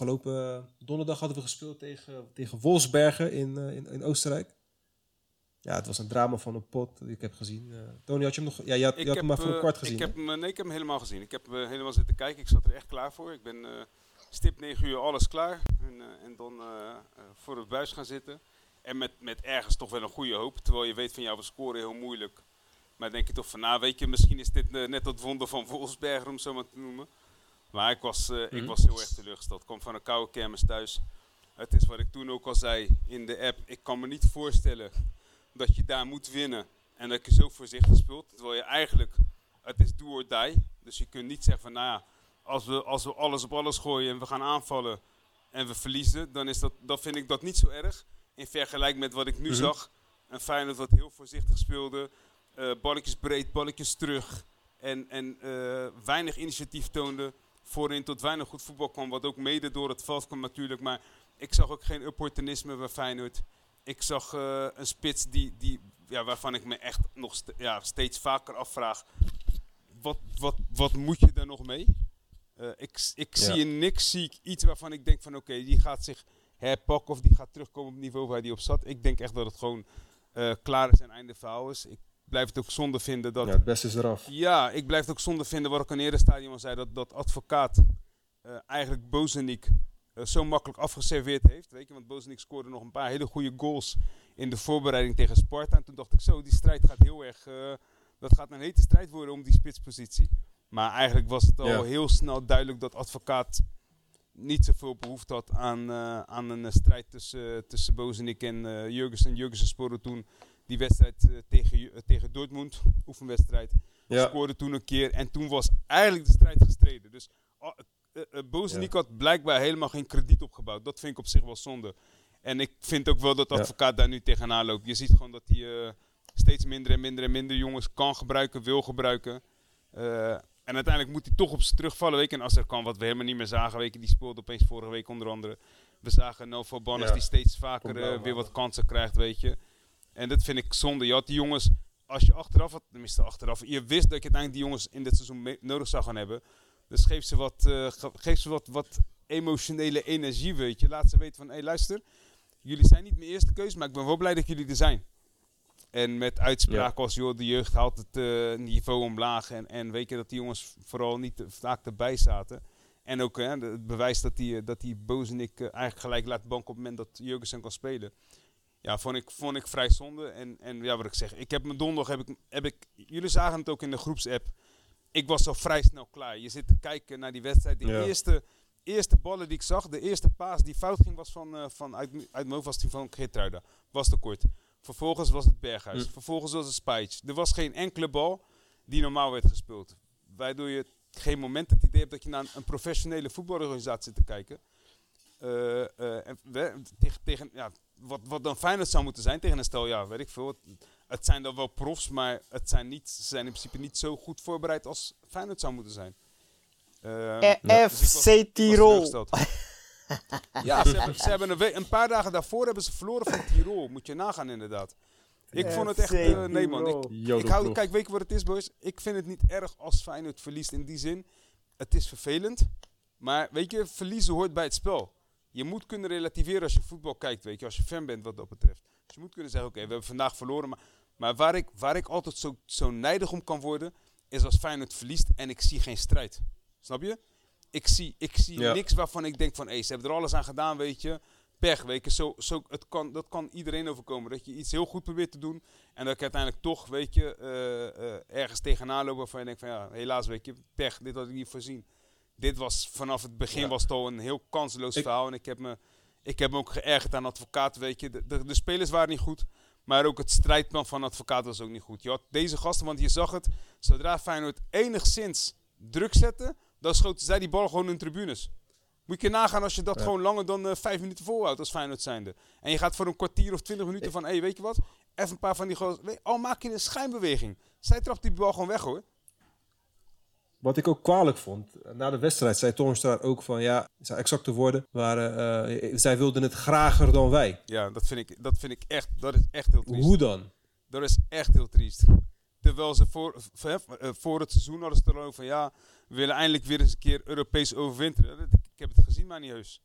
Afgelopen donderdag hadden we gespeeld tegen, tegen Wolfsbergen in, uh, in, in, Oostenrijk. Ja, het was een drama van een pot die ik heb gezien. Uh, Tony, had je hem nog? Ja, je had, je had hem maar voor een kwart gezien. Ik heb, hem, nee, ik heb hem helemaal gezien. Ik heb helemaal zitten kijken. Ik zat er echt klaar voor. Ik ben stip 9 uur alles klaar. En, en dan voor het buis gaan zitten. En met, met ergens toch wel een goede hoop. Terwijl je weet van ja, we scoren heel moeilijk. Maar denk je toch van, nou weet je, misschien is dit net dat wonder van Wolfsberger, om zo maar te noemen. Maar ik was, uh, ik mhm. was heel erg teleurgesteld. Ik kom van een koude kermis thuis. Het is wat ik toen ook al zei in de app. Ik kan me niet voorstellen dat je daar moet winnen. En dat je zo voorzichtig speelt. Terwijl je eigenlijk, het is do or die. Dus je kunt niet zeggen van, nou ja, als we, als we alles op alles gooien en we gaan aanvallen en we verliezen. Dan, is dat, dan vind ik dat niet zo erg. In vergelijking met wat ik nu mhm. zag. Een Feyenoord wat heel voorzichtig speelde. Uh, balletjes breed, balletjes terug. En, en uh, weinig initiatief toonde voorin tot weinig goed voetbal kwam. Wat ook mede door het veld kwam natuurlijk. Maar ik zag ook geen opportunisme bij Feyenoord. Ik zag uh, een spits die, die, ja, waarvan ik me echt nog st ja, steeds vaker afvraag. Wat, wat, wat moet je daar nog mee? Uh, ik ik ja. zie in niks zie ik iets waarvan ik denk van oké, okay, die gaat zich herpakken of die gaat terugkomen op het niveau waar hij op zat. Ik denk echt dat het gewoon uh, klaar is en einde verhaal is. Ik blijf het ook zonde vinden dat... Ja, het beste is eraf. Ja, ik blijf het ook zonde vinden wat ik in eerder stadion al zei. Dat, dat advocaat uh, eigenlijk Bozenik uh, zo makkelijk afgeserveerd heeft. Weet je, want Bozenik scoorde nog een paar hele goede goals in de voorbereiding tegen Sparta. En toen dacht ik zo, die strijd gaat heel erg... Uh, dat gaat een hete strijd worden om die spitspositie. Maar eigenlijk was het al ja. heel snel duidelijk dat advocaat niet zoveel behoefte had aan, aan een strijd tussen, tussen Bozenik en Jurgensen. Jurgensen spoorde toen die wedstrijd uh, tegen, uh, tegen Dortmund, oefenwedstrijd. Ja. Scoorde toen een keer en toen was eigenlijk de strijd gestreden. Dus uh, uh, Bozenik ja. had blijkbaar helemaal geen krediet opgebouwd. Dat vind ik op zich wel zonde. En ik vind ook wel dat de advocaat ja. daar nu tegenaan loopt. Je ziet gewoon dat hij steeds minder en minder en minder jongens kan gebruiken, wil gebruiken. en uiteindelijk moet hij toch op ze terugvallen. Weet je. En als er kan, wat we helemaal niet meer zagen. Weet je, die speelde opeens vorige week onder andere. We zagen Novo Banners die steeds vaker weer wat kansen krijgt, weet je. En dat vind ik zonde. Je had die jongens, als je achteraf had, tenminste achteraf, je wist dat je uiteindelijk die jongens in dit seizoen nodig zou gaan hebben. Dus geef ze wat, uh, geef ze wat, wat emotionele energie, weet je. Laat ze weten van, hé hey, luister, jullie zijn niet mijn eerste keus, maar ik ben wel blij dat jullie er zijn. En met uitspraken ja. als, joh, de jeugd haalt het uh, niveau omlaag. En, en weet je dat die jongens vooral niet vaak erbij zaten. En ook het bewijs dat die, dat die Bozenik eigenlijk gelijk laat banken op het moment dat Jurgensen kan spelen ja, vond ik, vond ik vrij zonde. En, en ja, wat ik zeg, ik heb mijn donderdag, heb ik, heb ik, jullie zagen het ook in de groepsapp. Ik was zo vrij snel klaar. Je zit te kijken naar die wedstrijd. De ja. eerste, eerste ballen die ik zag, de eerste paas die fout ging, was van, uh, van uit, uit mijn was die van Geertruida. Was te kort. Vervolgens was het Berghuis. Mm. Vervolgens was het Spijts. Er was geen enkele bal die normaal werd gespeeld. Waardoor je geen moment het idee hebt dat je naar een, een professionele voetbalorganisatie zit te kijken. Uh, uh, en we, tegen, tegen, ja, wat, wat dan Feyenoord zou moeten zijn tegen een stel, ja, weet ik veel. Het zijn dan wel profs, maar het zijn niet, ze zijn in principe niet zo goed voorbereid als Feyenoord zou moeten zijn. Uh, ja, FC dus Tirol. ja, ze hebben, ze hebben een, paar dagen daarvoor hebben ze verloren van Tirol. Moet je nagaan inderdaad. Ik vond het echt, uh, nee man. Ik, ik hou, kijk, weet je wat het is boys? Ik vind het niet erg als Feyenoord verliest in die zin. Het is vervelend. Maar weet je, verliezen hoort bij het spel je moet kunnen relativeren als je voetbal kijkt, weet je, als je fan bent wat dat betreft. Dus je moet kunnen zeggen, oké, okay, we hebben vandaag verloren, maar, maar waar, ik, waar ik altijd zo, zo nijdig om kan worden, is als Feyenoord verliest en ik zie geen strijd. Snap je? Ik zie, ik zie ja. niks waarvan ik denk van, hé, hey, ze hebben er alles aan gedaan, weet je. Pech, weet je. Zo, zo, het kan, dat kan iedereen overkomen. Dat je iets heel goed probeert te doen en dat ik uiteindelijk toch, weet je, uh, uh, ergens tegenaan loop waarvan je denkt van, ja, helaas, weet je, pech, dit had ik niet voorzien dit was vanaf het begin ja. was het al een heel kansloos ik, verhaal. En ik heb, me, ik heb me ook geërgerd aan advocaat. Weet je, de, de, de, spelers waren niet goed. Maar ook het strijdplan van advocaat was ook niet goed. Je had deze gasten, want je zag het. Zodra Feyenoord enigszins druk zette, dan schoten zij die bal gewoon in tribunes. Moet je nagaan als je dat ja. gewoon langer dan uh, vijf minuten volhoudt als Feyenoord zijnde. En je gaat voor een kwartier of twintig minuten van, hé, hey, weet je wat? Even een paar van die gasten. Al maak je een schijnbeweging. Zij trapt die bal gewoon weg hoor. Wat ik ook kwalijk vond, na de wedstrijd zei Toornstra ook van ja, zijn exacte woorden waren, uh, zij wilden het grager dan wij. Ja, dat vind ik, dat vind ik echt, dat is echt heel triest. Hoe dan? Dat is echt heel triest. Terwijl ze voor, voor, voor het seizoen hadden ze erover van ja, we willen eindelijk weer eens een keer Europees overwinteren. heb het gezien, maar niet heus.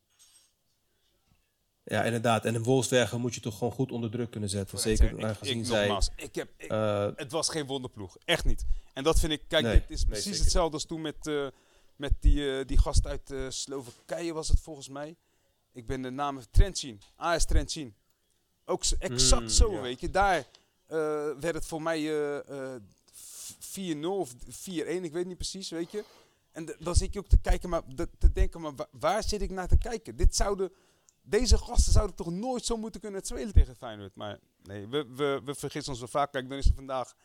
Ja, inderdaad. En een Wolfsberger moet je toch gewoon goed onder druk kunnen zetten. Zeker ik, gezien ik, zij... Nogmaals, ik heb, ik, uh, het was geen wonderploeg. Echt niet. En dat vind ik... Kijk, nee, dit is precies hetzelfde als toen met, uh, met die, uh, die gast uit Slowakije was het volgens mij. Ik ben de naam... Trentin. AS Trentin. Ook exact mm, zo, ja. weet je. Daar werd het voor mij 4-0 of 4-1. Ik weet niet precies, weet je. En dan zit je ook te kijken, maar te denken, maar waar zit ik naar te kijken? Dit zouden deze gasten zouden toch nooit zo moeten kunnen spelen tegen Feyenoord. Maar nee, we, we, we vergissen ons wel vaak. Kijk, dan is er vandaag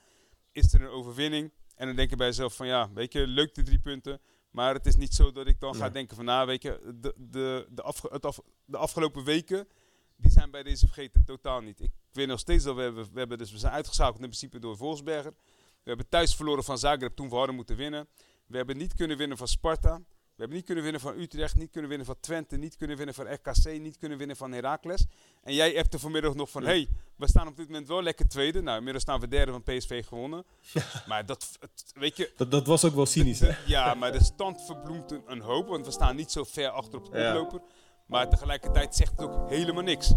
is er een overwinning. En dan denk je bij jezelf van ja, weet je, leuk de drie punten. Maar het is niet zo dat ik dan ga denken van nou, weet je, de, de, de, afge, het af, de afgelopen weken, die zijn bij deze vergeten totaal niet. Ik weet nog steeds dat we hebben, we hebben dus we zijn uitgeschakeld in principe door Volsberger. We hebben thuis verloren van Zagreb toen we hadden moeten winnen. We hebben niet kunnen winnen van Sparta. We hebben niet kunnen winnen van Utrecht, niet kunnen winnen van Twente, niet kunnen winnen van RKC, niet kunnen winnen van Heracles. En jij hebt er vanmiddag nog van, hé, hey, we staan op dit moment wel lekker tweede. Nou, inmiddels staan we derde van PSV gewonnen. Maar dat, weet je... Dat, dat was ook wel cynisch, hè? Ja, maar de stand verbloemt een, een, hoop, want we staan niet zo ver achter op de koploper. Maar tegelijkertijd zegt het ook helemaal niks.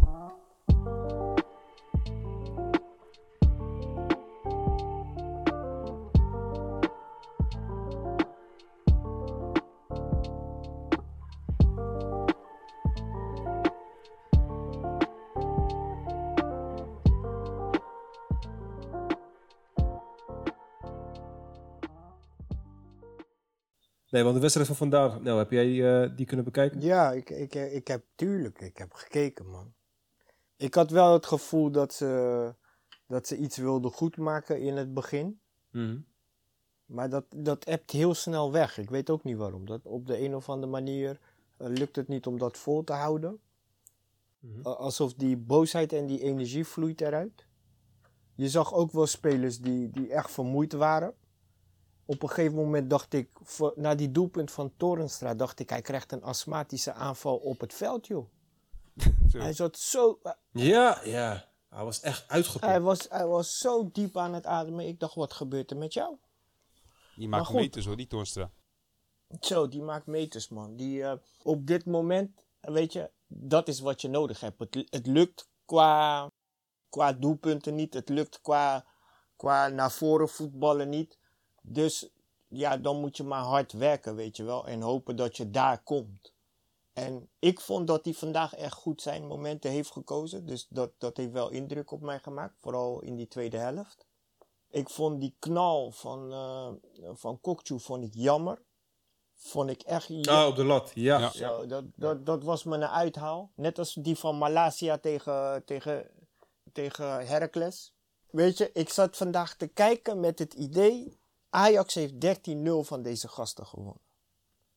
Nee, want de wedstrijd van vandaag, nou, heb jij uh, die kunnen bekijken? Ja, ik, ik, ik heb, tuurlijk, ik heb gekeken, man. Ik had wel het gevoel dat ze, dat ze iets wilden goedmaken in het begin. Mm Maar dat, dat ebt heel snel weg. Ik weet ook niet waarom. Dat op de een of andere manier uh, lukt het niet om dat vol te houden. Mm -hmm. alsof die boosheid en die energie vloeit eruit. Je zag ook wel spelers die, die echt vermoeid waren op een gegeven moment dacht ik, na die doelpunt van Torenstra, dacht ik, hij krijgt een astmatische aanval op het veld, joh. hij zat zo... Ja, ja. Hij was echt uitgeput. Hij was, hij was zo diep aan het ademen. Ik dacht, wat gebeurt er met jou? Die maakt meters hoor, die Torenstra. Zo, die maakt meters, man. Die, uh, op dit moment, weet je, dat is wat je nodig hebt. Het, het lukt qua, qua doelpunten niet. Het lukt qua, qua naar voren voetballen niet. Dus ja, dan moet je maar hard werken, weet je wel. En hopen dat je daar komt. En ik vond dat hij vandaag echt goed zijn momenten heeft gekozen. Dus dat, dat heeft wel indruk op mij gemaakt. Vooral in die tweede helft. Ik vond die knal van, uh, van Kokchu vond ik jammer. Vond ik echt jammer. Ah, op de lat, ja. Zo, dat, dat, dat was me een uithaal. Net als die van Malasia tegen, tegen, tegen Heracles. Weet je, ik zat vandaag te kijken met het idee Ajax heeft 13-0 van deze gasten gewonnen.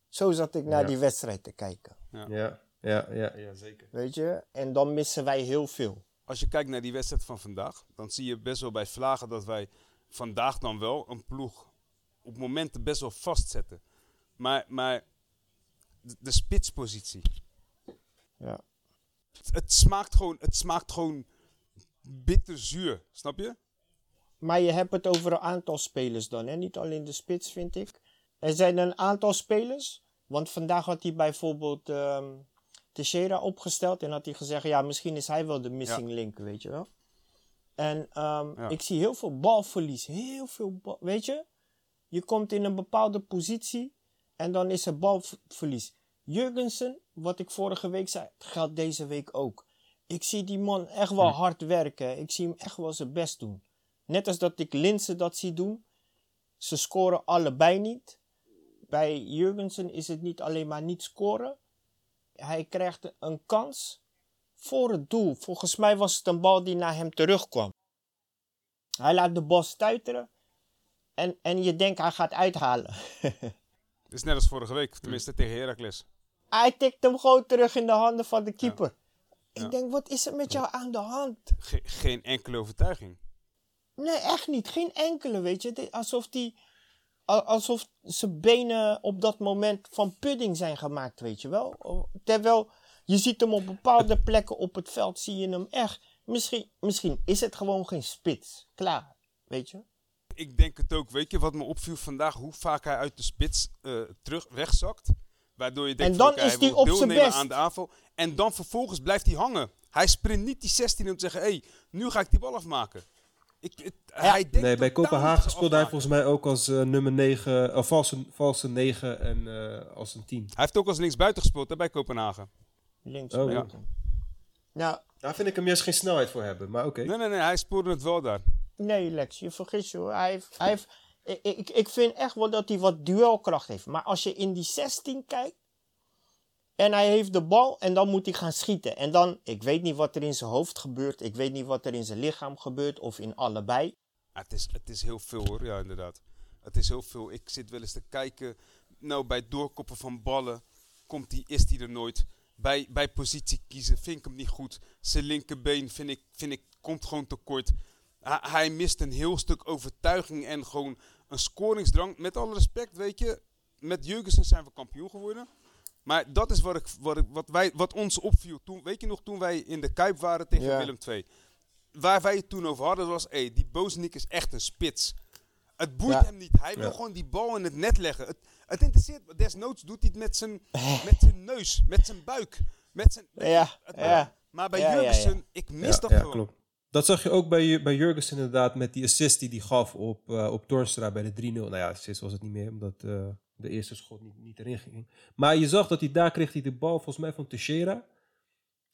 Zo zat ik naar die wedstrijd te kijken. Ja. Ja, ja, ja, ja, zeker. Weet je, en dan missen wij heel veel. Als je kijkt naar die wedstrijd van vandaag, dan zie je best wel bij Vlagen dat wij vandaag dan wel een ploeg op momenten best wel vastzetten. Maar, maar de, spitspositie. Ja. Het, het, smaakt gewoon, het smaakt gewoon bitterzuur, snap je? Maar je hebt het over een aantal spelers dan, hè? niet alleen de spits, vind ik. Er zijn een aantal spelers, want vandaag had hij bijvoorbeeld um, Teixeira opgesteld en had hij gezegd, ja, misschien is hij wel de missing link, weet je wel. En um, ja. ik zie heel veel balverlies, heel veel bal, weet je. Je komt in een bepaalde positie en dan is er balverlies. Jurgensen, wat ik vorige week zei, geldt deze week ook. Ik zie die man echt wel hard werken. Ik zie hem echt wel zijn best doen. Net als dat ik Linse dat zie doen. Ze scoren allebei niet. Bij Jurgensen is het niet alleen maar niet scoren. Hij krijgt een kans voor het doel. Volgens mij was het een bal die naar hem terugkwam. Hij laat de bal stuiteren. En, en je denkt hij gaat uithalen. Het is net als vorige week, tenminste tegen Heracles. Hij tikt hem gewoon terug in de handen van de keeper. Ik denk, wat is er met jou aan de hand? geen enkele overtuiging. Nee, echt niet. Geen enkele, weet je. Alsof die... Alsof zijn benen op dat moment van pudding zijn gemaakt, weet je wel. Terwijl je ziet hem op bepaalde plekken op het veld, zie je hem echt. Misschien, misschien is het gewoon geen spits. Klaar, weet je. Ik denk het ook. Weet je wat me opviel vandaag? Hoe vaak hij uit de spits uh, terug wegzakt. Waardoor je denkt, En dan is hij op zijn best. aan de aanval. En dan vervolgens blijft hij hangen. Hij sprint niet die 16 om te zeggen, hé, hey, nu ga ik die bal afmaken. Ik, het, hij denkt Nee, bij Kopenhagen speelde hij volgens mij ook als eh, nummer 9, of valse, valse 9 en eh, als een 10. Hij heeft ook als linksbuiten gespeeld hè, bij Kopenhagen. Links Oh, buiten. Nou, Daar vind ik hem juist geen snelheid voor hebben, maar oké. Nee, nee, nee, hij spoorde het wel daar. nee Lex, je vergist je hoor. Hij heeft, hij heeft, ik, ik, ik vind echt wel dat hij wat duelkracht heeft. Maar als je in die 16 kijkt. En hij heeft de bal en dan moet hij gaan schieten. En dan, ik weet niet wat er in zijn hoofd gebeurt. Ik weet niet wat er in zijn lichaam gebeurt. Of in allebei. Het, is, het is heel veel hoor, ja inderdaad. Het is heel veel. Ik zit wel eens te kijken. Nou, bij doorkoppen van ballen komt die, is die er nooit. Bij, bij positie kiezen vind ik hem niet goed. Zijn linkerbeen vind ik, vind ik, komt gewoon tekort. Hij, hij mist een heel stuk overtuiging en gewoon een scoringsdrang. Met alle respect, weet je. Met Jurgensen zijn we kampioen geworden. Maar dat is wat, ik, wat, ik, wat, wij, wat ons opviel. Toen, weet je nog, toen wij in de Kuip waren tegen. Willem II. Waar wij het toen over hadden was, hé, die Bozeniek is echt een spits. Het boeit Ja. hem niet. Hij wil gewoon die bal in het net leggen. Het, het interesseert, desnoods doet hij het met zijn, met zijn neus, met zijn buik. Met zijn, Ja, het- ja. Maar bij Jurgensen, ja. ik mis Ja, dat ja, gewoon. klopt. Dat zag je ook bij, bij Jurgensen inderdaad met die assist die hij gaf op, eh op Torstra bij de 3-0. Nou ja, assist was het niet meer, omdat eh, de eerste schot niet, niet erin ging. Maar je zag dat hij daar kreeg hij de bal volgens mij van Teixeira.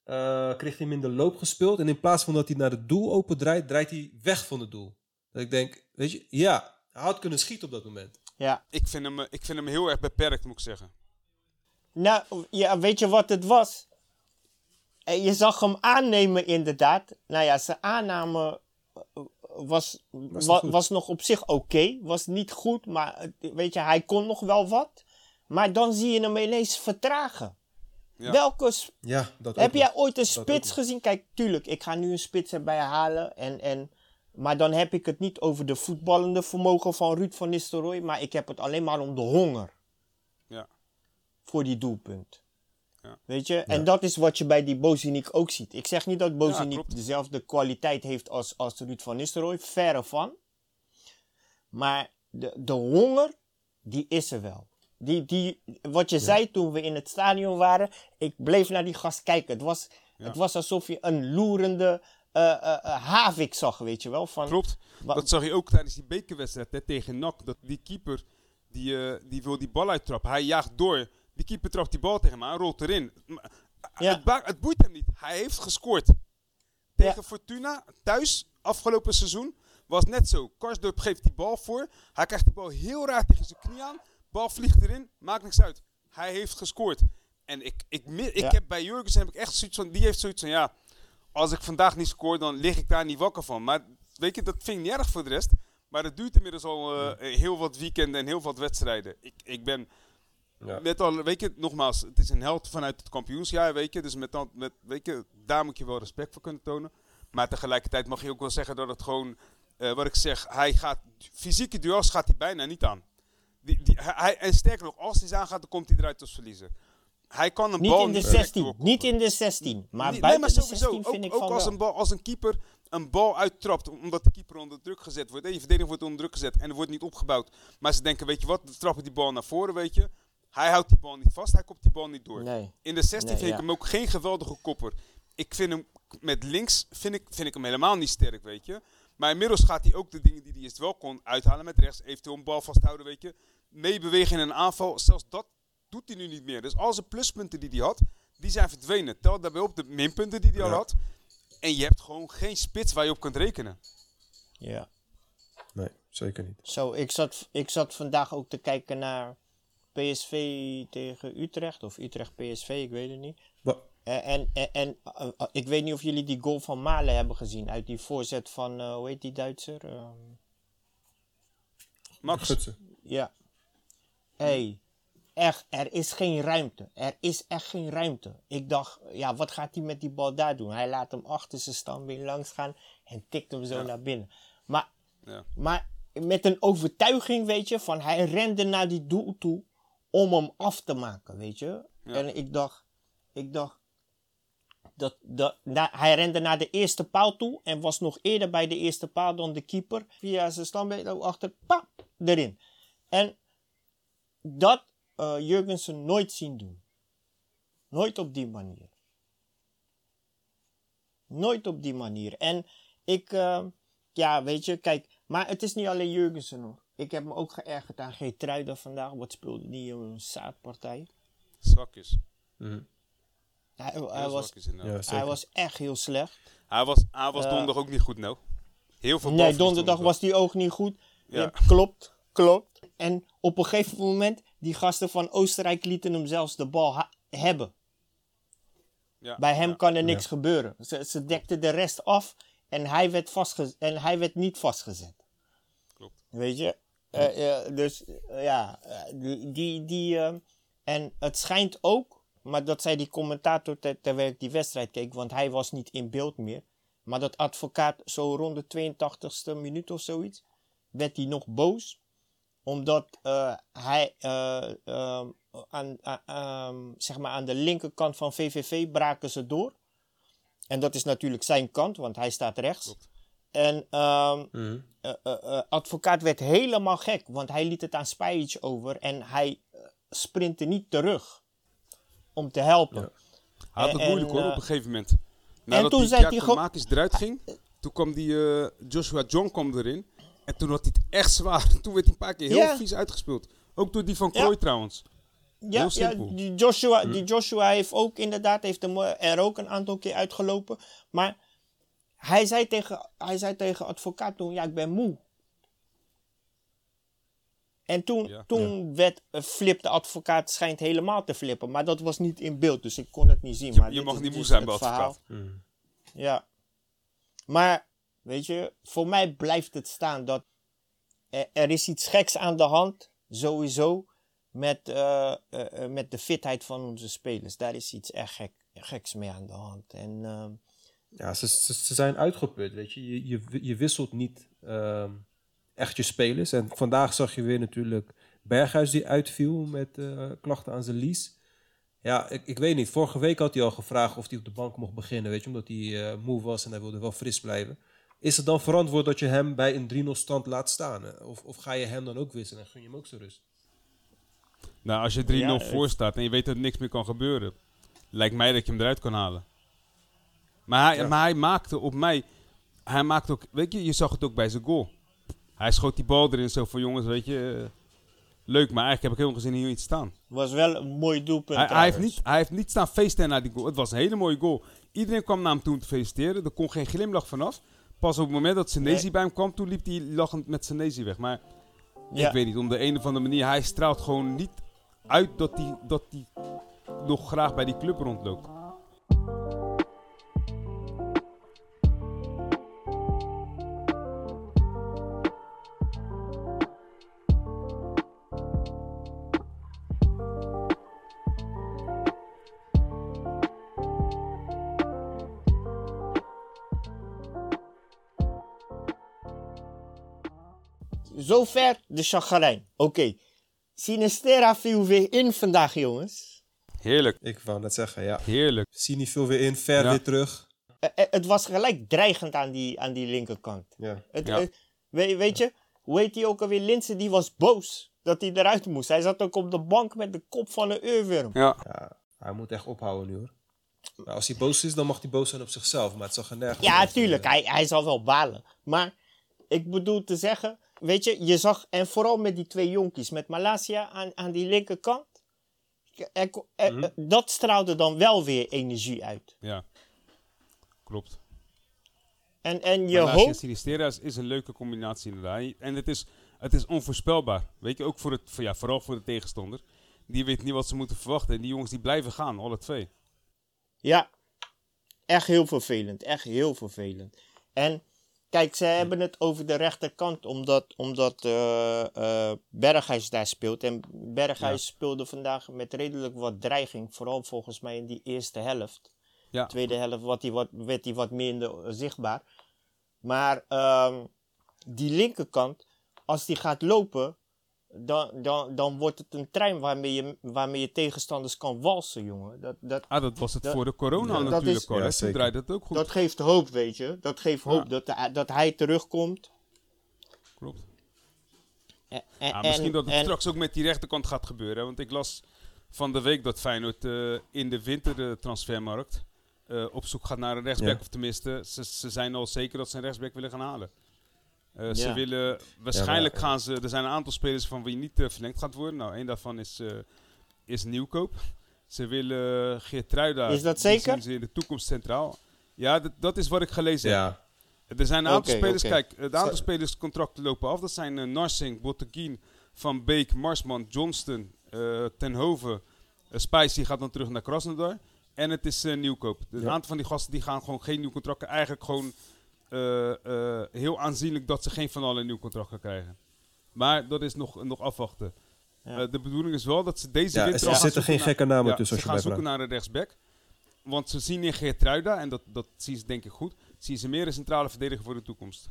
Eh, kreeg hij hem in de loop gespeeld. En in plaats van dat hij naar het doel open draait, draait hij weg van het doel. Dat ik denk, weet je, ja, hij had kunnen schieten op dat moment. Ja. Ik vind, hem, eh, ik vind hem heel erg beperkt, moet ik zeggen. Nou, ja, weet je wat het was? Eh, Je zag hem aannemen, inderdaad. Nou ja, zijn aanname was, wa- was nog op zich oké. Was niet goed, maar eh, weet je, hij kon nog wel wat. Maar dan zie je hem ineens vertragen. Ja. Welke Ja, dat heb jij nog. ooit een spits gezien? Kijk, tuurlijk, ik ga nu een spits erbij halen. En, en, maar dan heb ik het niet over de voetballende vermogen van Ruud van Nistelrooy. Maar ik heb het alleen maar om de honger Ja. voor die doelpunt. Ja. Weet je? En dat is wat je bij die Boziniek ook ziet. Ik zeg niet dat Boziniek dezelfde kwaliteit heeft als, als Ruud van Nistelrooy. Verre van. Maar de, de honger, die is er wel. Die, die, wat je zei toen we in het stadion waren, ik bleef naar die gast kijken. Het was, het was alsof je een loerende eh, eh, eh, havik zag, weet je wel. Van, Klopt. Dat zag je ook tijdens die bekerwedstrijd hè, tegen NAC. Dat die keeper, die, eh, die wil die bal uittrappen. Hij jaagt door. Die keeper trapt die bal tegen hem aan, rolt erin. Ja. het, het boeit hem niet. Hij heeft gescoord. Tegen Fortuna, thuis, afgelopen seizoen, was net zo. Karsdorp geeft die bal voor. Hij krijgt die bal heel raar tegen zijn knie aan. Bal vliegt erin, maakt niks uit. Hij heeft gescoord. En ik, ik, ik Ja. heb bij Jurgensen heb ik echt zoiets van, die heeft zoiets van, ja, als ik vandaag niet scoor, dan lig ik daar niet wakker van. Maar weet je, dat vind ik niet erg voor de rest. Maar het duurt inmiddels al eh, heel wat weekenden en heel wat wedstrijden. Ik, ik ben Ja. met al, weet je, nogmaals, het is een held vanuit het kampioensjaar, weet je. Dus met, met, weet je, daar moet je wel respect voor kunnen tonen. Maar tegelijkertijd mag je ook wel zeggen dat het gewoon, eh, wat ik zeg, hij gaat, fysieke duels gaat hij bijna niet aan. Die, die, hij, en sterker nog, als hij ze aangaat, dan komt hij eruit als verliezer. Hij kan een niet bal in de niet direct 16. doorkoppen. Niet in de 16. Maar Nee, buiten nee, de maar sowieso, 16 vind ook, ik ook van als, wel. een bal, als een keeper een bal uittrapt, omdat de keeper onder druk gezet wordt. En je verdediging wordt onder druk gezet en er wordt niet opgebouwd. Maar ze denken, weet je wat, we trappen die bal naar voren, weet je. Hij houdt die bal niet vast, hij kopt die bal niet door. Nee. In de 16 Nee, vind ja. ik hem ook geen geweldige kopper. Ik vind hem met links vind ik, vind ik hem helemaal niet sterk, weet je. Maar inmiddels gaat hij ook de dingen die hij eerst wel kon uithalen met rechts. Eventueel een bal vasthouden, weet je. Meebewegen in een aanval. Zelfs dat doet hij nu niet meer. Dus al zijn pluspunten die hij had, die zijn verdwenen. Tel daarbij op de minpunten die hij al had. En je hebt gewoon geen spits waar je op kunt rekenen. Ja. Nee, zeker niet. Zo, ik zat, ik zat vandaag ook te kijken naar PSV tegen Utrecht. Of Utrecht PSV, ik weet het niet. Wa- En, en, en, en, eh, eh, ik weet niet of jullie die goal van Malen hebben gezien. Uit die voorzet van, eh, hoe heet die Duitser? Ehm, Max, Gutsen. ja. hey, echt, er is geen ruimte. Er is echt geen ruimte. Ik dacht, ja, wat gaat hij met die bal daar doen? Hij laat hem achter zijn standbeen langs gaan en tikt hem zo naar binnen. Maar ja. Maar met een overtuiging, weet je, van hij rende naar die doel toe om hem af te maken, weet je. Ja. En ik dacht, ik dacht, dat, dat, na- hij rende naar de eerste paal toe en was nog eerder bij de eerste paal dan de keeper. Via zijn standbeen achter, pap, erin. En dat, eh Jurgensen nooit zien doen. Nooit op die manier. Nooit op die manier. En ik, eh, ja, weet je, kijk, maar het is niet alleen Jurgensen hoor. Ik heb me ook geërgerd aan Geertruiden vandaag. Wat speelde die een zaadpartij? Zwakjes. Mhm. Hij, hij, was. Ja, hij was echt heel slecht. Hij was, hij was Eh, donderdag ook niet goed, nou. Heel veel Nee, donderdag was die ook niet goed. Ja. Ja, klopt, klopt. En op een gegeven moment, die gasten van Oostenrijk lieten hem zelfs de bal hebben. Ja, Bij hem ja. kan er niks gebeuren. Ze, ze dekten de rest af en hij werd, vastge en hij werd niet vastgezet. Klopt. Weet je? Eh, eh, dus eh, ja, die. die, die eh, en het schijnt ook, maar dat zei die commentator ter- terwijl ik die wedstrijd keek, want hij was niet in beeld meer. Maar dat advocaat zo rond de 82ste minuut of zoiets, werd hij nog boos. Omdat hij eh, ehm, aan, ehm, zeg maar aan de linkerkant van VVV braken ze door. En dat is natuurlijk zijn kant, want hij staat rechts. En eh, advocaat werd helemaal gek, want hij liet het aan Spajic over en hij sprintte niet terug om te helpen. Ja. Hij had het En- moeilijk hoor, en, op een gegeven moment. Nadat toen die zei hij gewoon- eruit ging, toen kwam die Joshua John kwam erin. En toen had hij het echt zwaar. Toen werd hij een paar keer heel Ja. vies uitgespeeld. Ook door die van Ja. Krooi trouwens. Ja, ja die, Joshua, die Joshua heeft ook inderdaad heeft hem er ook een aantal keer uitgelopen. Maar hij zei tegen, hij zei tegen advocaat toen, ja, ik ben moe. En toen, Ja. toen werd uh, flip de advocaat schijnt helemaal te flippen. Maar dat was niet in beeld, dus ik kon het niet zien. Je- maar je mag is niet moe zijn bij advocaat. Mhm. Ja. Maar, weet je, voor mij blijft het staan dat er, er is iets geks aan de hand, sowieso, met, eh, eh, met de fitheid van onze spelers. Daar is iets echt gek, geks mee aan de hand. En ehm, Ja, ze, ze, ze zijn uitgeput, weet je. Je, je, je wisselt niet ehm, echt je spelers. En vandaag zag je weer natuurlijk Berghuis die uitviel met eh, klachten aan zijn lies. Ja, ik, ik weet niet. Vorige week had hij al gevraagd of hij op de bank mocht beginnen, weet je. Omdat hij eh, moe was en hij wilde wel fris blijven. Is het dan verantwoord dat je hem bij een 3-0 stand laat staan? hè? Of, of ga je hem dan ook wisselen en gun je hem ook zijn rust? Nou, als je 3-0 Ja, voor staat en je weet dat er niks meer kan gebeuren, lijkt mij dat je hem eruit kan halen. Maar hij, Ja. maar hij maakte op mij, hij maakte ook, weet je, je zag het ook bij zijn goal. Hij schoot die bal erin zo van jongens, weet je, eh, leuk, maar eigenlijk heb ik helemaal in hier iets staan. was wel een mooi doelpunt. Hij, hij, heeft niet, hij heeft niet staan feesten naar die goal. Het was een hele mooie goal. Iedereen kwam naar hem toe om te feliciteren. Er kon geen glimlach vanaf. Pas op het moment dat Senezi Nee. bij hem kwam, toen liep hij lachend met Senezi weg. Maar Ja. ik weet niet, om de een of andere manier, hij straalt gewoon niet uit dat hij, dat hij nog graag bij die club rondloopt. Zover de chagrijn. Oké. Sinistera viel weer in vandaag, jongens. Heerlijk, Ik wou net zeggen, ja. heerlijk. Zie niet veel weer in, ver Ja. weer terug. Eh, eh, het was gelijk dreigend aan die, aan die linkerkant. Ja. Het, Ja. eh, weet, weet je, hoe heet die ook alweer? Linsen, die was boos dat hij eruit moest. Hij zat ook op de bank met de kop van een uurwurm. Ja, ja, hij moet echt ophouden nu hoor. Maar als hij boos is, dan mag hij boos zijn op zichzelf. Maar het zag er nergens Ja, tuurlijk, hij, hij zal wel balen. Maar ik bedoel te zeggen, weet je, je zag, en vooral met die twee jonkies, met Malasia aan, aan die linkerkant, er, er- Mhm. dat straalde dan wel weer energie uit. ja. Klopt. En, en je hoopt, Sinistera is, is een leuke combinatie inderdaad. En het is, het is onvoorspelbaar. Weet je, ook voor het, voor, ja, vooral voor de tegenstander. Die weet niet wat ze moeten verwachten. En die jongens die blijven gaan, alle twee. ja, echt heel vervelend, echt heel vervelend. En kijk, ze hebben het over de rechterkant, omdat, omdat eh, eh, Berghuis daar speelt. En Berghuis speelde vandaag met redelijk wat dreiging, vooral volgens mij in die eerste helft. Ja, tweede helft wat hij wat, werd hij wat minder eh, zichtbaar. Maar ehm, die linkerkant, als die gaat lopen, dan, dan, dan wordt het een trein waarmee je, waarmee je tegenstanders kan walsen, jongen. Dat, dat, ah, dat was het Dat- voor de corona Ja, dat natuurlijk is- al. Ja. Toen draaide het ook goed. dat geeft hoop, weet je. Dat geeft hoop Ja. dat, hij- dat hij terugkomt. Klopt. En, en- Ah, misschien dat het en- straks ook met die rechterkant gaat gebeuren. Want ik las van de week dat Feyenoord eh, in de winter de transfermarkt eh, op zoek gaat naar een rechtsback. Ja. Of tenminste, ze, ze zijn al zeker dat ze een rechtsback willen gaan halen. Eh, Ze willen, waarschijnlijk ja. gaan ze, er zijn een aantal spelers van wie niet eh, verlengd gaat worden. Nou, één daarvan is, eh, is Nieuwkoop. Ze willen Geertruida. Is dat die zeker? zien ze in de toekomst centraal. Ja, dat, dat is wat ik gelezen heb. Ja. Er zijn een aantal spelers, kijk, het aantal Zo- spelers contracten lopen af. Dat zijn eh, Narsing, Botteguin, Van Beek, Marsman, Johnston, eh Tenhoven, uh, Spicy gaat dan terug naar Krasnodar. En het is eh, nieuwkoop. Dus Een aantal van die gasten die gaan gewoon geen nieuw contract. Eigenlijk gewoon eh, eh, heel aanzienlijk dat ze geen van allen een nieuw contract gaan krijgen. Maar dat is nog, nog afwachten. Ja. Eh, de bedoeling is wel dat ze deze Ja, winter er zitten zoeken geen naar- gekke namen ja, tussen Ze als je gaan zoeken naar een rechtsback. Want ze zien in Geertruida, en dat, dat zien ze denk ik goed, zien ze meer een centrale verdediger voor de toekomst.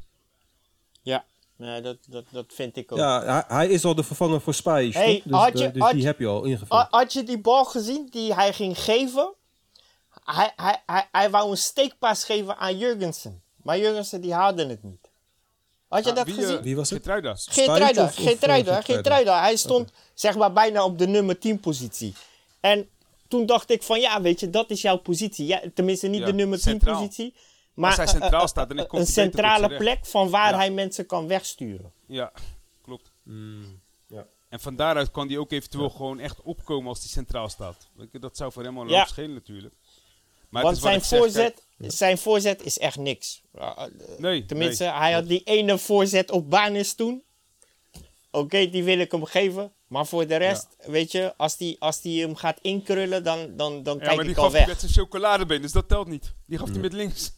Ja, nee, dat, dat, dat vind ik ook. Ja, hij, hij is al de vervanger voor Spijs. Hey, dus had de- je- dus had die je- heb je al ingevuld. Ha- Had je die bal gezien die hij ging geven? Hij, hij, hij, hij wou een steekpaas geven aan Jurgensen. Maar Jurgensen die haalde het niet. Had je Ah, dat wie, gezien? eh, Wie was het? Geertruida. Geertruida, eh, Geertruida. Hij stond zeg maar bijna op de nummer 10 positie. En toen dacht ik van ja, weet je, dat is jouw positie. Ja, tenminste niet Ja, de nummer 10 centraal. positie. Maar hij eh, centraal eh, staat, dan komt een hij centrale plek van waar Ja. hij mensen kan wegsturen. Ja, klopt. Mm, ja. En van daaruit kan hij ook eventueel gewoon echt opkomen als hij centraal staat. Dat zou voor hem al een Ja. schelen natuurlijk. Maar Want zijn voorzet, zijn voorzet is echt niks. Uh, Nee, Tenminste, nee. hij had die ene voorzet op banis toen. Oké, die wil ik hem geven. Maar voor de rest, weet je, als die, als die hem gaat inkrullen, dan, dan, dan Ja, kijk maar die ik al gaf hij weg. met zijn chocoladebeen, dus dat telt niet. Die gaf hij met links.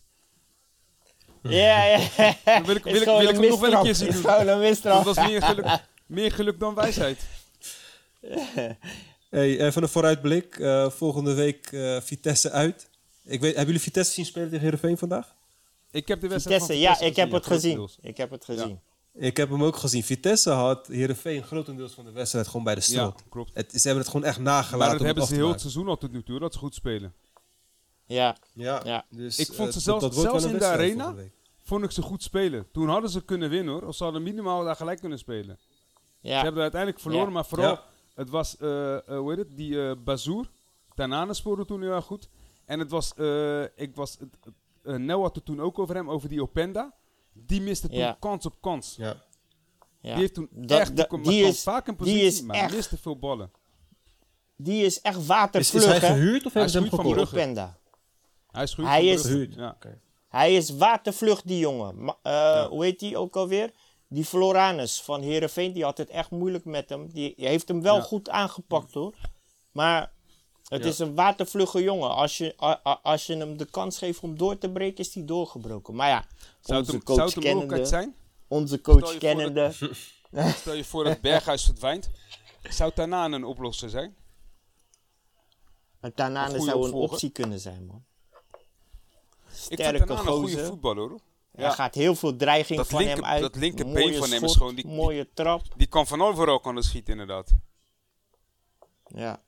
Ja, ja, ja. Dan wil ik- wil ik- gewoon wil ik hem nog wel een keer zien Is doen. Dat was meer geluk, meer geluk dan wijsheid. Hey, even een vooruitblik. Eh, volgende week eh, Vitesse uit. Ik weet, hebben jullie Vitesse zien spelen tegen Heerenveen vandaag? Ik heb de wedstrijd Vitesse, van ja, Vitesse ik heb het gezien. Ik heb het gezien. Ik heb hem ook gezien. Vitesse had Heerenveen grotendeels van de wedstrijd gewoon bij de Ja, strot. klopt. Het, ze hebben het gewoon echt nagelaten. Maar dat om hebben het ze heel het seizoen al tot nu toe, dat ze goed spelen. Ja, Ja, Ja. Dus, Ik vond eh, ze zelfs- zelfs in de arena? Vond ik ze goed spelen. Toen hadden ze kunnen winnen hoor. Of ze hadden minimaal daar gelijk kunnen spelen. Ze ja. hebben uiteindelijk verloren, Ja. maar vooral, Ja. het was, eh, eh, hoe heet het, die eh Bazoer. Tanane spoorde toen heel erg goed. En het was, eh, ik was, eh, Nel had het toen ook over hem, over die Openda. Die miste toen Ja. kans op kans. Ja. ja. Die heeft toen Dat- echt, die, dat- is- vaak die positie, is maar echt- miste veel ballen. Die is echt Is, watervlug, is hij hè? gehuurd of Hij hem is goed van gekocht? Brugge. Openda. Hij is goed Hij is-. Gehuurd. Ja. Oké. Hij is watervlug, die jongen. Ma- eh, Hoe heet die ook alweer? Die Floranus van Herenveen, die had het echt moeilijk met hem. Die heeft hem wel Ja. goed aangepakt hoor. Maar het Ja. is een watervlugge jongen. Als je, a- a- als je hem de kans geeft om door te breken, is hij doorgebroken. Maar ja, Zou het onze hem, zou coach het mogelijkheid kennende, zijn? onze coach kennende. Stel je voor dat Berghuis verdwijnt. Zou Tanane een oplosser zijn? Goede zou een optie kunnen zijn, man. Ik Sterke vind Tanane een goede gozer. voetballer hoor. Er gaat heel veel dreiging Dat van linker- hem uit. dat linkerbeen van hem is gewoon die- die- mooie trap. Die kan van overal kan het schieten inderdaad. Ja.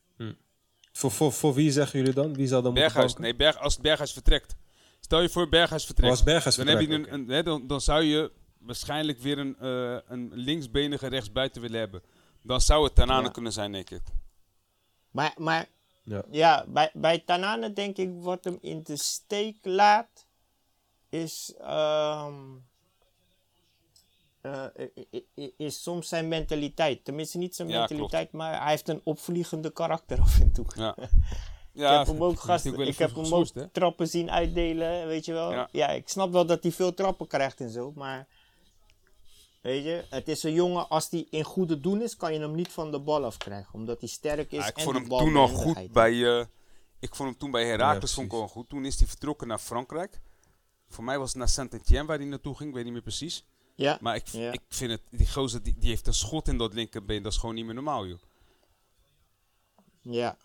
Voor, voor, voor wie zeggen jullie dan? Wie zal dan moeten Berghuis, nee, Berg, als Berghuis vertrekt. Stel je voor Berghuis vertrekt. Als Berghuis dan, heb je een, een, hè, dan, dan zou je waarschijnlijk weer een, eh, een linksbenige rechtsbuiten willen hebben. Dan zou het Tanane Ja. kunnen zijn, denk ik. Maar, maar Ja. Ja, bij, bij Tanane denk ik wat hem in de steek laat, is, ehm, eh, i- is soms zijn mentaliteit. Tenminste niet zijn Ja, mentaliteit, maar hij heeft een opvliegende karakter af en toe. Ja. ik Ja, heb hem ook, wel ik heb hem ook trappen zien uitdelen, weet je wel. Ja. Ja. ik snap wel dat hij veel trappen krijgt en zo, maar... Weet je, het is een jongen, als hij in goede doen is, kan je hem niet van de bal afkrijgen. Omdat hij sterk is Ja, ik en vond hem toen al goed bij. eh, ik vond hem toen bij Herakles vond ik al goed. Toen is hij vertrokken naar Frankrijk. Voor mij was het naar Saint-Etienne waar hij naartoe ging, ik weet niet meer precies. Ja, Maar ik, Ja. ik vind het, die gozer die, die heeft een schot in dat linkerbeen, dat is gewoon niet meer normaal, joh. ja.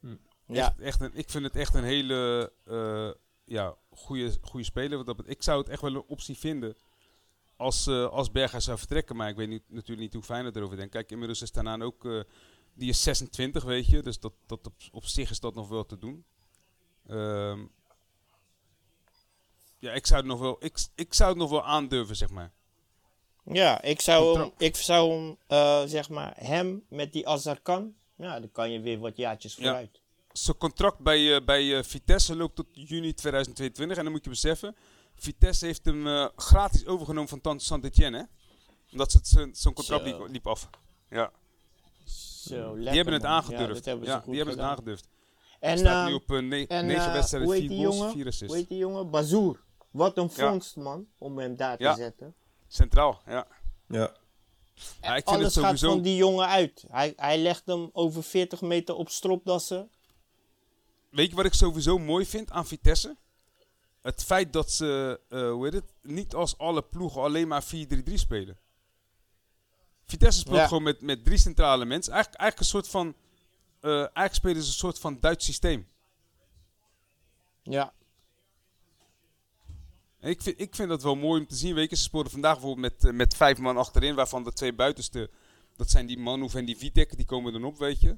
Hm. Ja, Echt, echt een, ik vind het echt een hele eh, ja, goede, goede speler. wat dat ik zou het echt wel een optie vinden als, eh als Berghuis zou vertrekken. Maar ik weet niet, natuurlijk niet hoe Feyenoord erover denkt. Kijk, inmiddels is daarna ook... eh, die is 26, weet je. Dus dat, dat op, op zich is dat nog wel te doen. Ehm, ja, ik zou het nog wel, ik, ik zou het nog wel aandurven, zeg maar. Ja, ik zou hem, ik zou hem eh, zeg maar, hem met die Azarkan, ja, dan kan je weer wat jaartjes Ja. vooruit. Zijn contract bij, eh, bij eh, Vitesse loopt tot juni 2022. En dan moet je beseffen, Vitesse heeft hem eh, gratis overgenomen van Tan- Saint-Etienne. hè? Omdat ze het- zijn zijn contract Zo. liep, liep af. Ja, Zo, lekker, die hebben het man. Aangedurfd. dat hebben Ja, ze goed die hebben het aangedurfd. En, staat eh, nu op eh, ne- en, 9 eh, wedstrijden, hoe heet 4 die goals, jongen? 4 assists. Hoe heet die jongen? Bazoer. Wat een Ja. vondst, man, om hem daar Ja. te zetten. Centraal, ja. Ja. ja ik vind Alles het gaat van die jongen uit. Hij, hij legt hem over 40 meter op stropdassen. Weet je wat ik sowieso mooi vind aan Vitesse? Het feit dat ze, eh, hoe heet het, niet als alle ploegen alleen maar 4-3-3 spelen. Vitesse speelt Ja. gewoon met, met drie centrale mensen. Eigenlijk, eigenlijk een soort van, eh, eigenlijk spelen ze een soort van Duits systeem. Ja. En ik vind, ik vind dat wel mooi om te zien. Weet je, ze speelden vandaag bijvoorbeeld met, eh, met vijf man achterin, waarvan de twee buitenste, dat zijn die Manhoef en die Vitek, die komen dan op, weet je.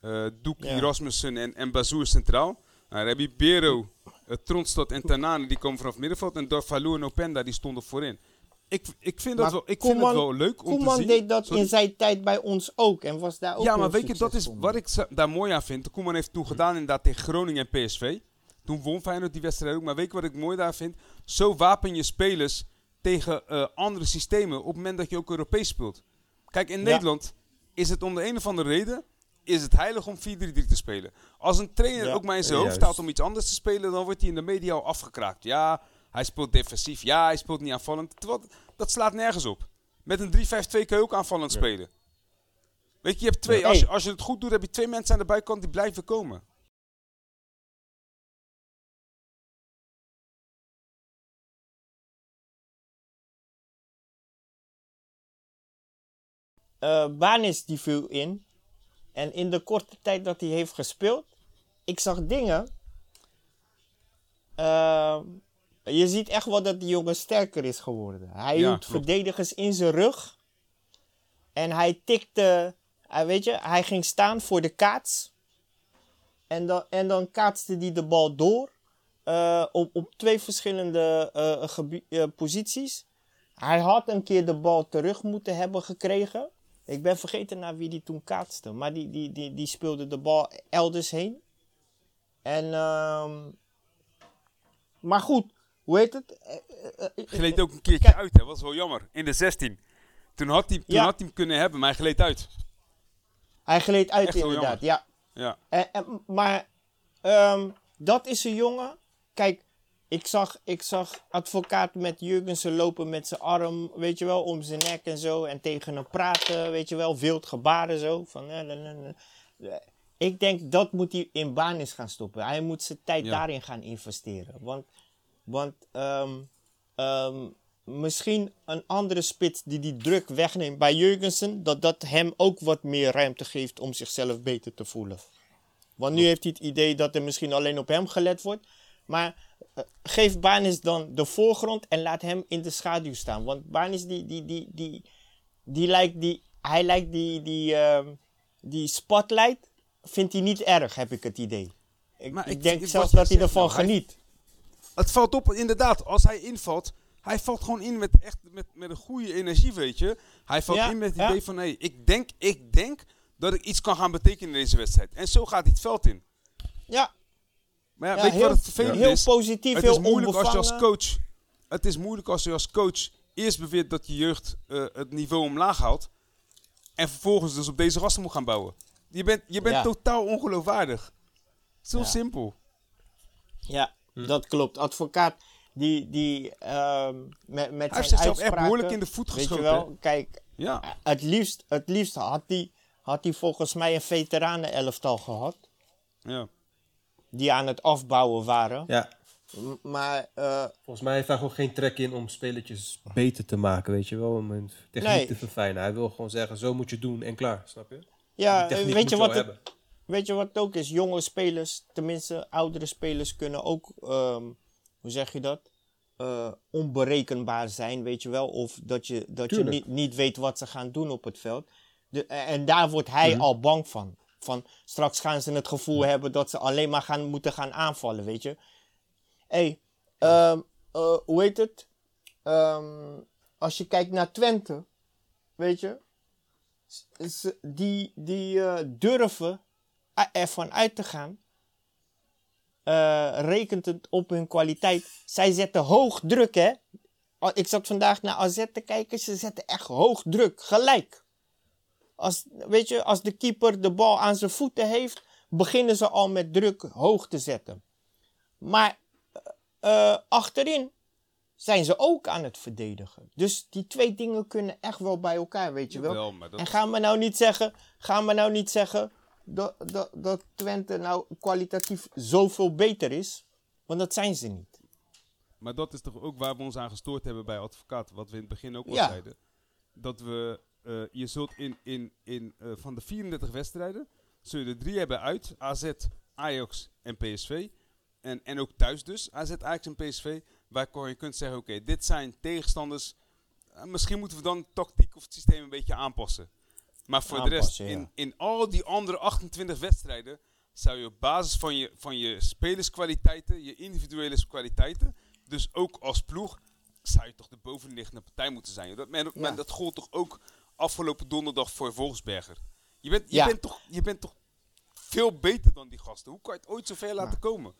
Eh Doekie, Ja. Rasmussen en, en Bazoer centraal. Nou, je Bero, uh, Tronstad en Tanane, die komen vanaf middenveld. En Dorfalou en Openda, die stonden voorin. Ik, ik, vind, dat wel, ik vind het wel leuk om te Koeman zien. deed dat Sorry. in zijn tijd bij ons ook. En was daar ook Ja, maar weet je, dat is wat ik daar mooi aan vind. De Koeman heeft toen gedaan inderdaad tegen Groningen en PSV. Toen won Feyenoord die wedstrijd ook. Maar weet je wat ik mooi daar vind? Zo wapen je spelers tegen eh, andere systemen op het moment dat je ook Europees speelt. Kijk, in Ja. Nederland is het om de een of andere reden is het heilig om 4-3-3 te spelen. Als een trainer Ja. ook maar in zijn hoofd staat om iets anders te spelen, dan wordt hij in de media al afgekraakt. Ja, hij speelt defensief. Ja, hij speelt niet aanvallend. Terwijl, dat slaat nergens op. Met een 3-5-2 kun je ook aanvallend spelen. Weet je, je hebt twee. Als, je, als je het goed doet, heb je twee mensen aan de buitenkant die blijven komen. Eh Banis die viel in. En in de korte tijd dat hij heeft gespeeld, ik zag dingen. Eh, je ziet echt wel dat die jongen sterker is geworden. Hij Ja, hield klopt. verdedigers in zijn rug. En hij tikte, hij, weet je, hij ging staan voor de kaats. En dan, en dan kaatste hij de bal door. eh, op, op twee verschillende eh, eh, posities. Hij had een keer de bal terug moeten hebben gekregen. Ik ben vergeten naar wie die toen kaatste. Maar die, die, die, die speelde de bal elders heen. En, ehm, maar goed, hoe heet het? Eh, eh, eh, Gleed ook een keertje uit, hè? was wel jammer. In de 16. Toen had hij, toen Ja. had hij hem kunnen hebben, maar hij gleed uit. Hij gleed uit Echt inderdaad, ja. Ja. En, en- maar ehm, dat is een jongen. Kijk, ik zag, ik zag advocaat met Jurgensen lopen met zijn arm, weet je wel, om zijn nek en zo. En tegen hem praten, weet je wel, wild gebaren zo. Van, eh. Ik denk dat moet hij in banis gaan stoppen. Hij moet zijn tijd Ja. daarin gaan investeren. Want, want ehm, ehm, misschien een andere spits die die druk wegneemt bij Jurgensen, dat dat hem ook wat meer ruimte geeft om zichzelf beter te voelen. Want nu heeft hij het idee dat er misschien alleen op hem gelet wordt. Maar geef Banis dan de voorgrond en laat hem in de schaduw staan. Want Banis, die, die, die, die, die lijkt die, hij lijkt die, die, ehm, die spotlight, vindt hij niet erg, heb ik het idee. Ik, denk zelfs dat hij ervan nou, geniet. Het valt op, inderdaad, als hij invalt, hij valt gewoon in met, echt, met, met een goede energie, weet je. Hij valt in met het idee van, hé, ik, denk, ik denk dat ik iets kan gaan betekenen in deze wedstrijd. En zo gaat hij het veld in. Ja, Maar ja, ja, weet je heel, wat het vervelend heel is? positief, Het heel is moeilijk als je als coach. Het is moeilijk als je als coach eerst beweert dat je jeugd eh, het niveau omlaag houdt. En vervolgens dus op deze gasten moet gaan bouwen. Je bent, je bent Ja. totaal ongeloofwaardig. Zo Ja. simpel. Ja, dat klopt. Advocaat die, die ehm, met, met Hij heeft zijn zichzelf echt behoorlijk in de voet Weet je geschoten. wel, kijk, Ja, het liefst, het liefst had hij had hij volgens mij een veteranenelftal gehad. ja. Die aan het afbouwen waren. Ja, M- Maar eh, volgens mij heeft hij gewoon geen trek in om spelertjes beter te maken, weet je wel. Om hun techniek Nee. te verfijnen. Hij wil gewoon zeggen, zo moet je doen en klaar, snap je? ja, weet je, wat het, weet je wat het ook is? Jonge spelers, tenminste oudere spelers, kunnen ook, ehm, hoe zeg je dat? Eh, onberekenbaar zijn, weet je wel. Of dat je, dat je niet, niet weet wat ze gaan doen op het veld. De, en daar wordt hij Mhm. al bang van. Van straks gaan ze het gevoel hebben dat ze alleen maar gaan, moeten gaan aanvallen, weet je. hey, ehm, eh, hoe heet het? Ehm, als je kijkt naar Twente, weet je, die, die eh, durven er- ervan uit te gaan, eh, rekent het op hun kwaliteit. Zij zetten hoog druk, hè. Ik zat vandaag naar AZ te kijken, ze zetten echt hoog druk, gelijk. Als, weet je, als de keeper de bal aan zijn voeten heeft, beginnen ze al met druk hoog te zetten. Maar eh, achterin zijn ze ook aan het verdedigen. Dus die twee dingen kunnen echt wel bij elkaar, weet je wel. Dat En ga me nou niet zeggen, ga me nou niet zeggen dat, dat, dat Twente nou kwalitatief zoveel beter is. Want dat zijn ze niet. Maar dat is toch ook waar we ons aan gestoord hebben bij advocaat. Wat we in het begin ook al Ja. zeiden. Dat we, eh, je zult in, in, in eh, van de 34 wedstrijden, zul je er drie hebben uit. AZ, Ajax en PSV. En, en ook thuis dus, AZ, Ajax en PSV. Waar je kunt zeggen, oké, dit zijn tegenstanders. Eh, misschien moeten we dan de tactiek of het systeem een beetje aanpassen. Maar voor de rest, ja. in, in al die andere 28 wedstrijden, zou je op basis van je, van je spelerskwaliteiten, je individuele kwaliteiten, dus ook als ploeg, zou je toch de bovenliggende partij moeten zijn. Dat, Ja. dat gold toch ook afgelopen donderdag voor Volksberger. Je bent, je, Ja. bent toch, je bent toch veel beter dan die gasten. Hoe kan je het ooit zo ver laten komen?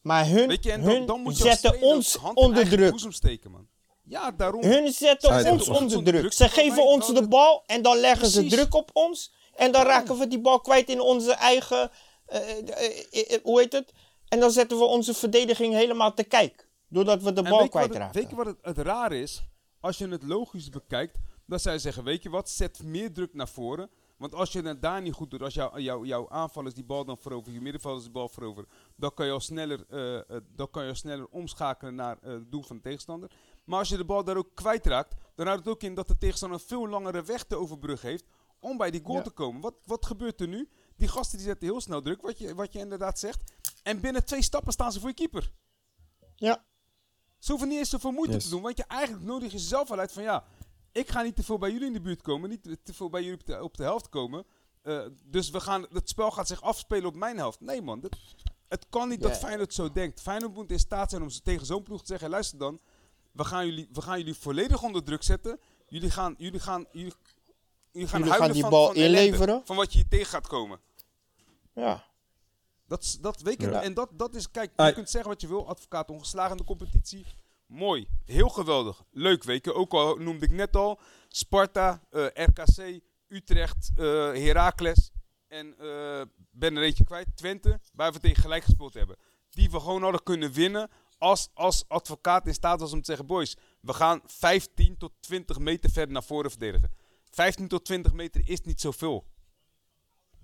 Maar hun, Weet je, en dan, hun dan moet je als zetten ons onder druk. steken, man. Ja, daarom. Hun zetten Zij ons onder onder druk. druk, Ze geven ons de bal en dan leggen ze druk op ons. En dan raken we die bal kwijt in onze eigen. eh, eh, eh, hoe heet het? En dan zetten we onze verdediging helemaal te kijk. Doordat we de bal kwijtraken. Weet je wat het, het raar is? Als je het logisch bekijkt, dan zou je zeggen, weet je wat, zet meer druk naar voren. Want als je het daar niet goed doet, als jou, jou, jouw aanvallers die bal dan veroveren, je middenvelders die bal veroveren, dan kan je al sneller, eh, eh, dan kan je al sneller omschakelen naar eh, het doel van de tegenstander. Maar als je de bal daar ook kwijtraakt, dan houdt het ook in dat de tegenstander een veel langere weg te overbruggen heeft om bij die goal Ja. te komen. Wat, wat gebeurt er nu? Die gasten die zetten heel snel druk, wat je, wat je inderdaad zegt. En binnen twee stappen staan ze voor je keeper. Ja, Ze hoeven niet eens zoveel moeite Yes. te doen. Want je eigenlijk nodig je zelf al uit van ja, ik ga niet te veel bij jullie in de buurt komen. Niet te- veel bij jullie op de, op de helft komen. Eh, dus we gaan, het spel gaat zich afspelen op mijn helft. Nee man, dat, het kan niet dat. Feyenoord zo denkt. Feyenoord moet in staat zijn om ze tegen zo'n ploeg te zeggen, luister dan. We gaan, jullie, we gaan jullie volledig onder druk zetten. Jullie gaan, jullie gaan, jullie, jullie gaan Jullie huilen gaan die van, bal van ellende, inleveren. Van wat je hier tegen gaat komen. ja. Dat, dat weet. Ja. En dat, dat is, kijk, je Ai. kunt zeggen wat je wil. Advocaat ongeslagen in de competitie. Mooi. Heel geweldig. Leuk, je. Ook al noemde ik net al. Sparta, eh, RKC, Utrecht, eh Heracles. En eh, ben er eentje kwijt. Twente, waar we tegen gelijk gespeeld hebben. Die we gewoon hadden kunnen winnen. Als, als advocaat in staat was om te zeggen: Boys, we gaan 15 tot 20 meter verder naar voren verdedigen. 15 tot 20 meter is niet zoveel.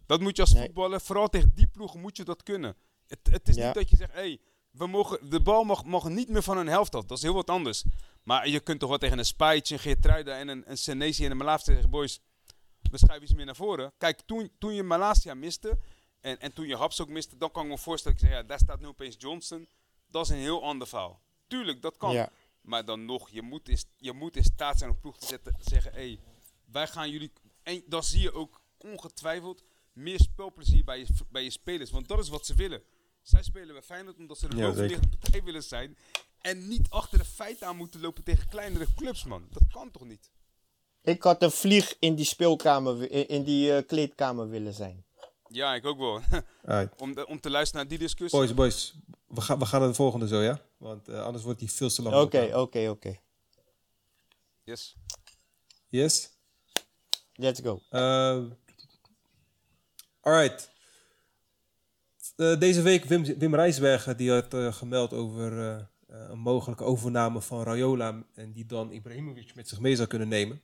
Dat moet je als Nee. voetballer, vooral tegen die ploegen, moet je dat kunnen. Het, het is Ja. niet dat je zegt, hey, we mogen, de bal mag, mag niet meer van hun helft af. Dat is heel wat anders. Maar je kunt toch wel tegen een Spijtje, een Geertruida en een, een Senesi en een Malaafse zeggen, boys, we schuiven iets meer naar voren. Kijk, toen, toen je Malasia miste en, en toen je Haps ook miste, dan kan ik me voorstellen, dat ik zeg, ja, daar staat nu opeens Johnson. Dat is een heel ander verhaal. Tuurlijk, dat kan. Ja. Maar dan nog, je moet, in, je moet in staat zijn om ploeg te zetten, zeggen, hé, hey, wij gaan jullie... En dan zie je ook ongetwijfeld meer spelplezier bij je, bij je spelers. Want dat is wat ze willen. Zij spelen bij Feyenoord omdat ze de Ja, bovenliggende partij willen zijn. En niet achter de feiten aan moeten lopen tegen kleinere clubs, man. Dat kan toch niet? Ik had een vlieg in die speelkamer, in, die eh, kleedkamer willen zijn. Ja, ik ook wel. Om, de- om te luisteren naar die discussie. Boys, boys. We gaan, we gaan naar de volgende zo, ja? Want eh, anders wordt die veel te lang. Oké, oké, oké. Yes. Yes? Let's go. Uh, alright. Eh, deze week Wim, Wim Rijsbergen die had eh, gemeld over eh, eh, een mogelijke overname van Rayola en die dan Ibrahimovic met zich mee zou kunnen nemen.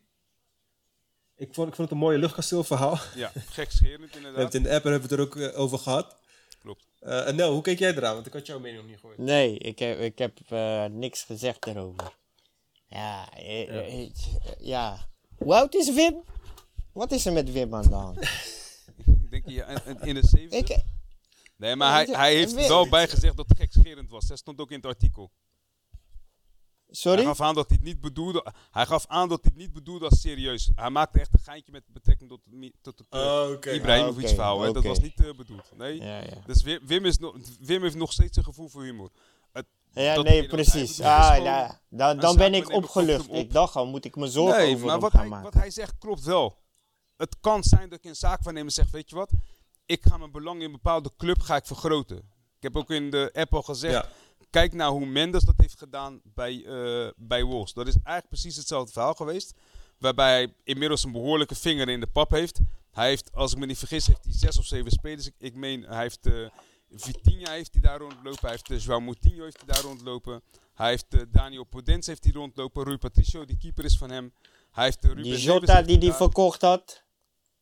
Ik vond, ik vond het een mooie luchtkasteelverhaal. Ja, gekscherend We hebben inderdaad. het in de app en hebben we het er ook eh, over gehad. Klopt. Eh, en Nel, hoe keek jij eraan? Want ik had jouw mening nog niet gehoord. Nee, ik heb, ik heb eh, niks gezegd daarover. Ja, eh, Ja. eh, ja. Hoe oud is Wim? Wat is er met Wim aan de hand? Ik denk ja, in- in- in de 70. Ik, Nee, maar hij, hij heeft wel bijgezegd dat het gekscherend was. Dat stond ook in het artikel. Hij sorry? gaf aan dat hij het niet bedoelde. Hij gaf aan dat hij het niet bedoelde als serieus. Hij maakte echt een geintje met betrekking tot, tot het uh, oké. Ibrahimovic Ah, oké, verhaal. Dat was niet eh, bedoeld. Nee. Ja, ja. Dus Wim, is nog, Wim heeft nog steeds een gevoel voor humor. Het, Ja, nee, hij precies. Ah, gewoon ja, dan, dan ben ik opgelucht. op. Ik dacht al, moet ik me zorgen Nee, over maar hem wat gaan hij, maken. wat hij zegt klopt wel. Het kan zijn dat ik een zaakwaarnemer zeg, weet je wat, ik ga mijn belang in een bepaalde club ga ik vergroten. Ik heb ook in de app al gezegd, Ja. kijk naar hoe Mendes dat heeft gedaan bij, eh bij Wolves. Dat is eigenlijk precies hetzelfde verhaal geweest. Waarbij hij inmiddels een behoorlijke vinger in de pap heeft. Hij heeft, als ik me niet vergis, heeft hij zes of zeven spelers. Ik, ik meen, hij heeft eh Vitinha heeft hij daar rondlopen. Hij heeft uh, João Moutinho heeft hij daar rondlopen. Hij heeft Daniel Podence heeft hij rondlopen. Rui Patricio, die keeper is van hem. Hij heeft uh, Ruben Die Jota die hij verkocht had.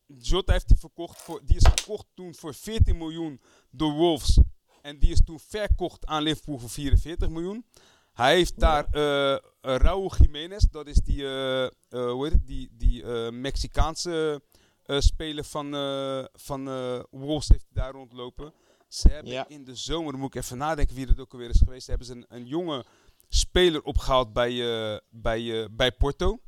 Jota heeft hij verkocht voor, die is verkocht toen voor 14 miljoen door Wolves. En die is toen verkocht aan Liverpool voor 44 miljoen. Hij heeft daar eh eh, Raúl Jiménez, dat is die, eh, hoe heet het, die, die Mexicaanse speler van, van Wolves heeft daar rondlopen. Ze hebben Ja. in de zomer, moet ik even nadenken wie dat ook alweer is geweest, hebben ze een, een jonge speler opgehaald bij, bij, bij Porto.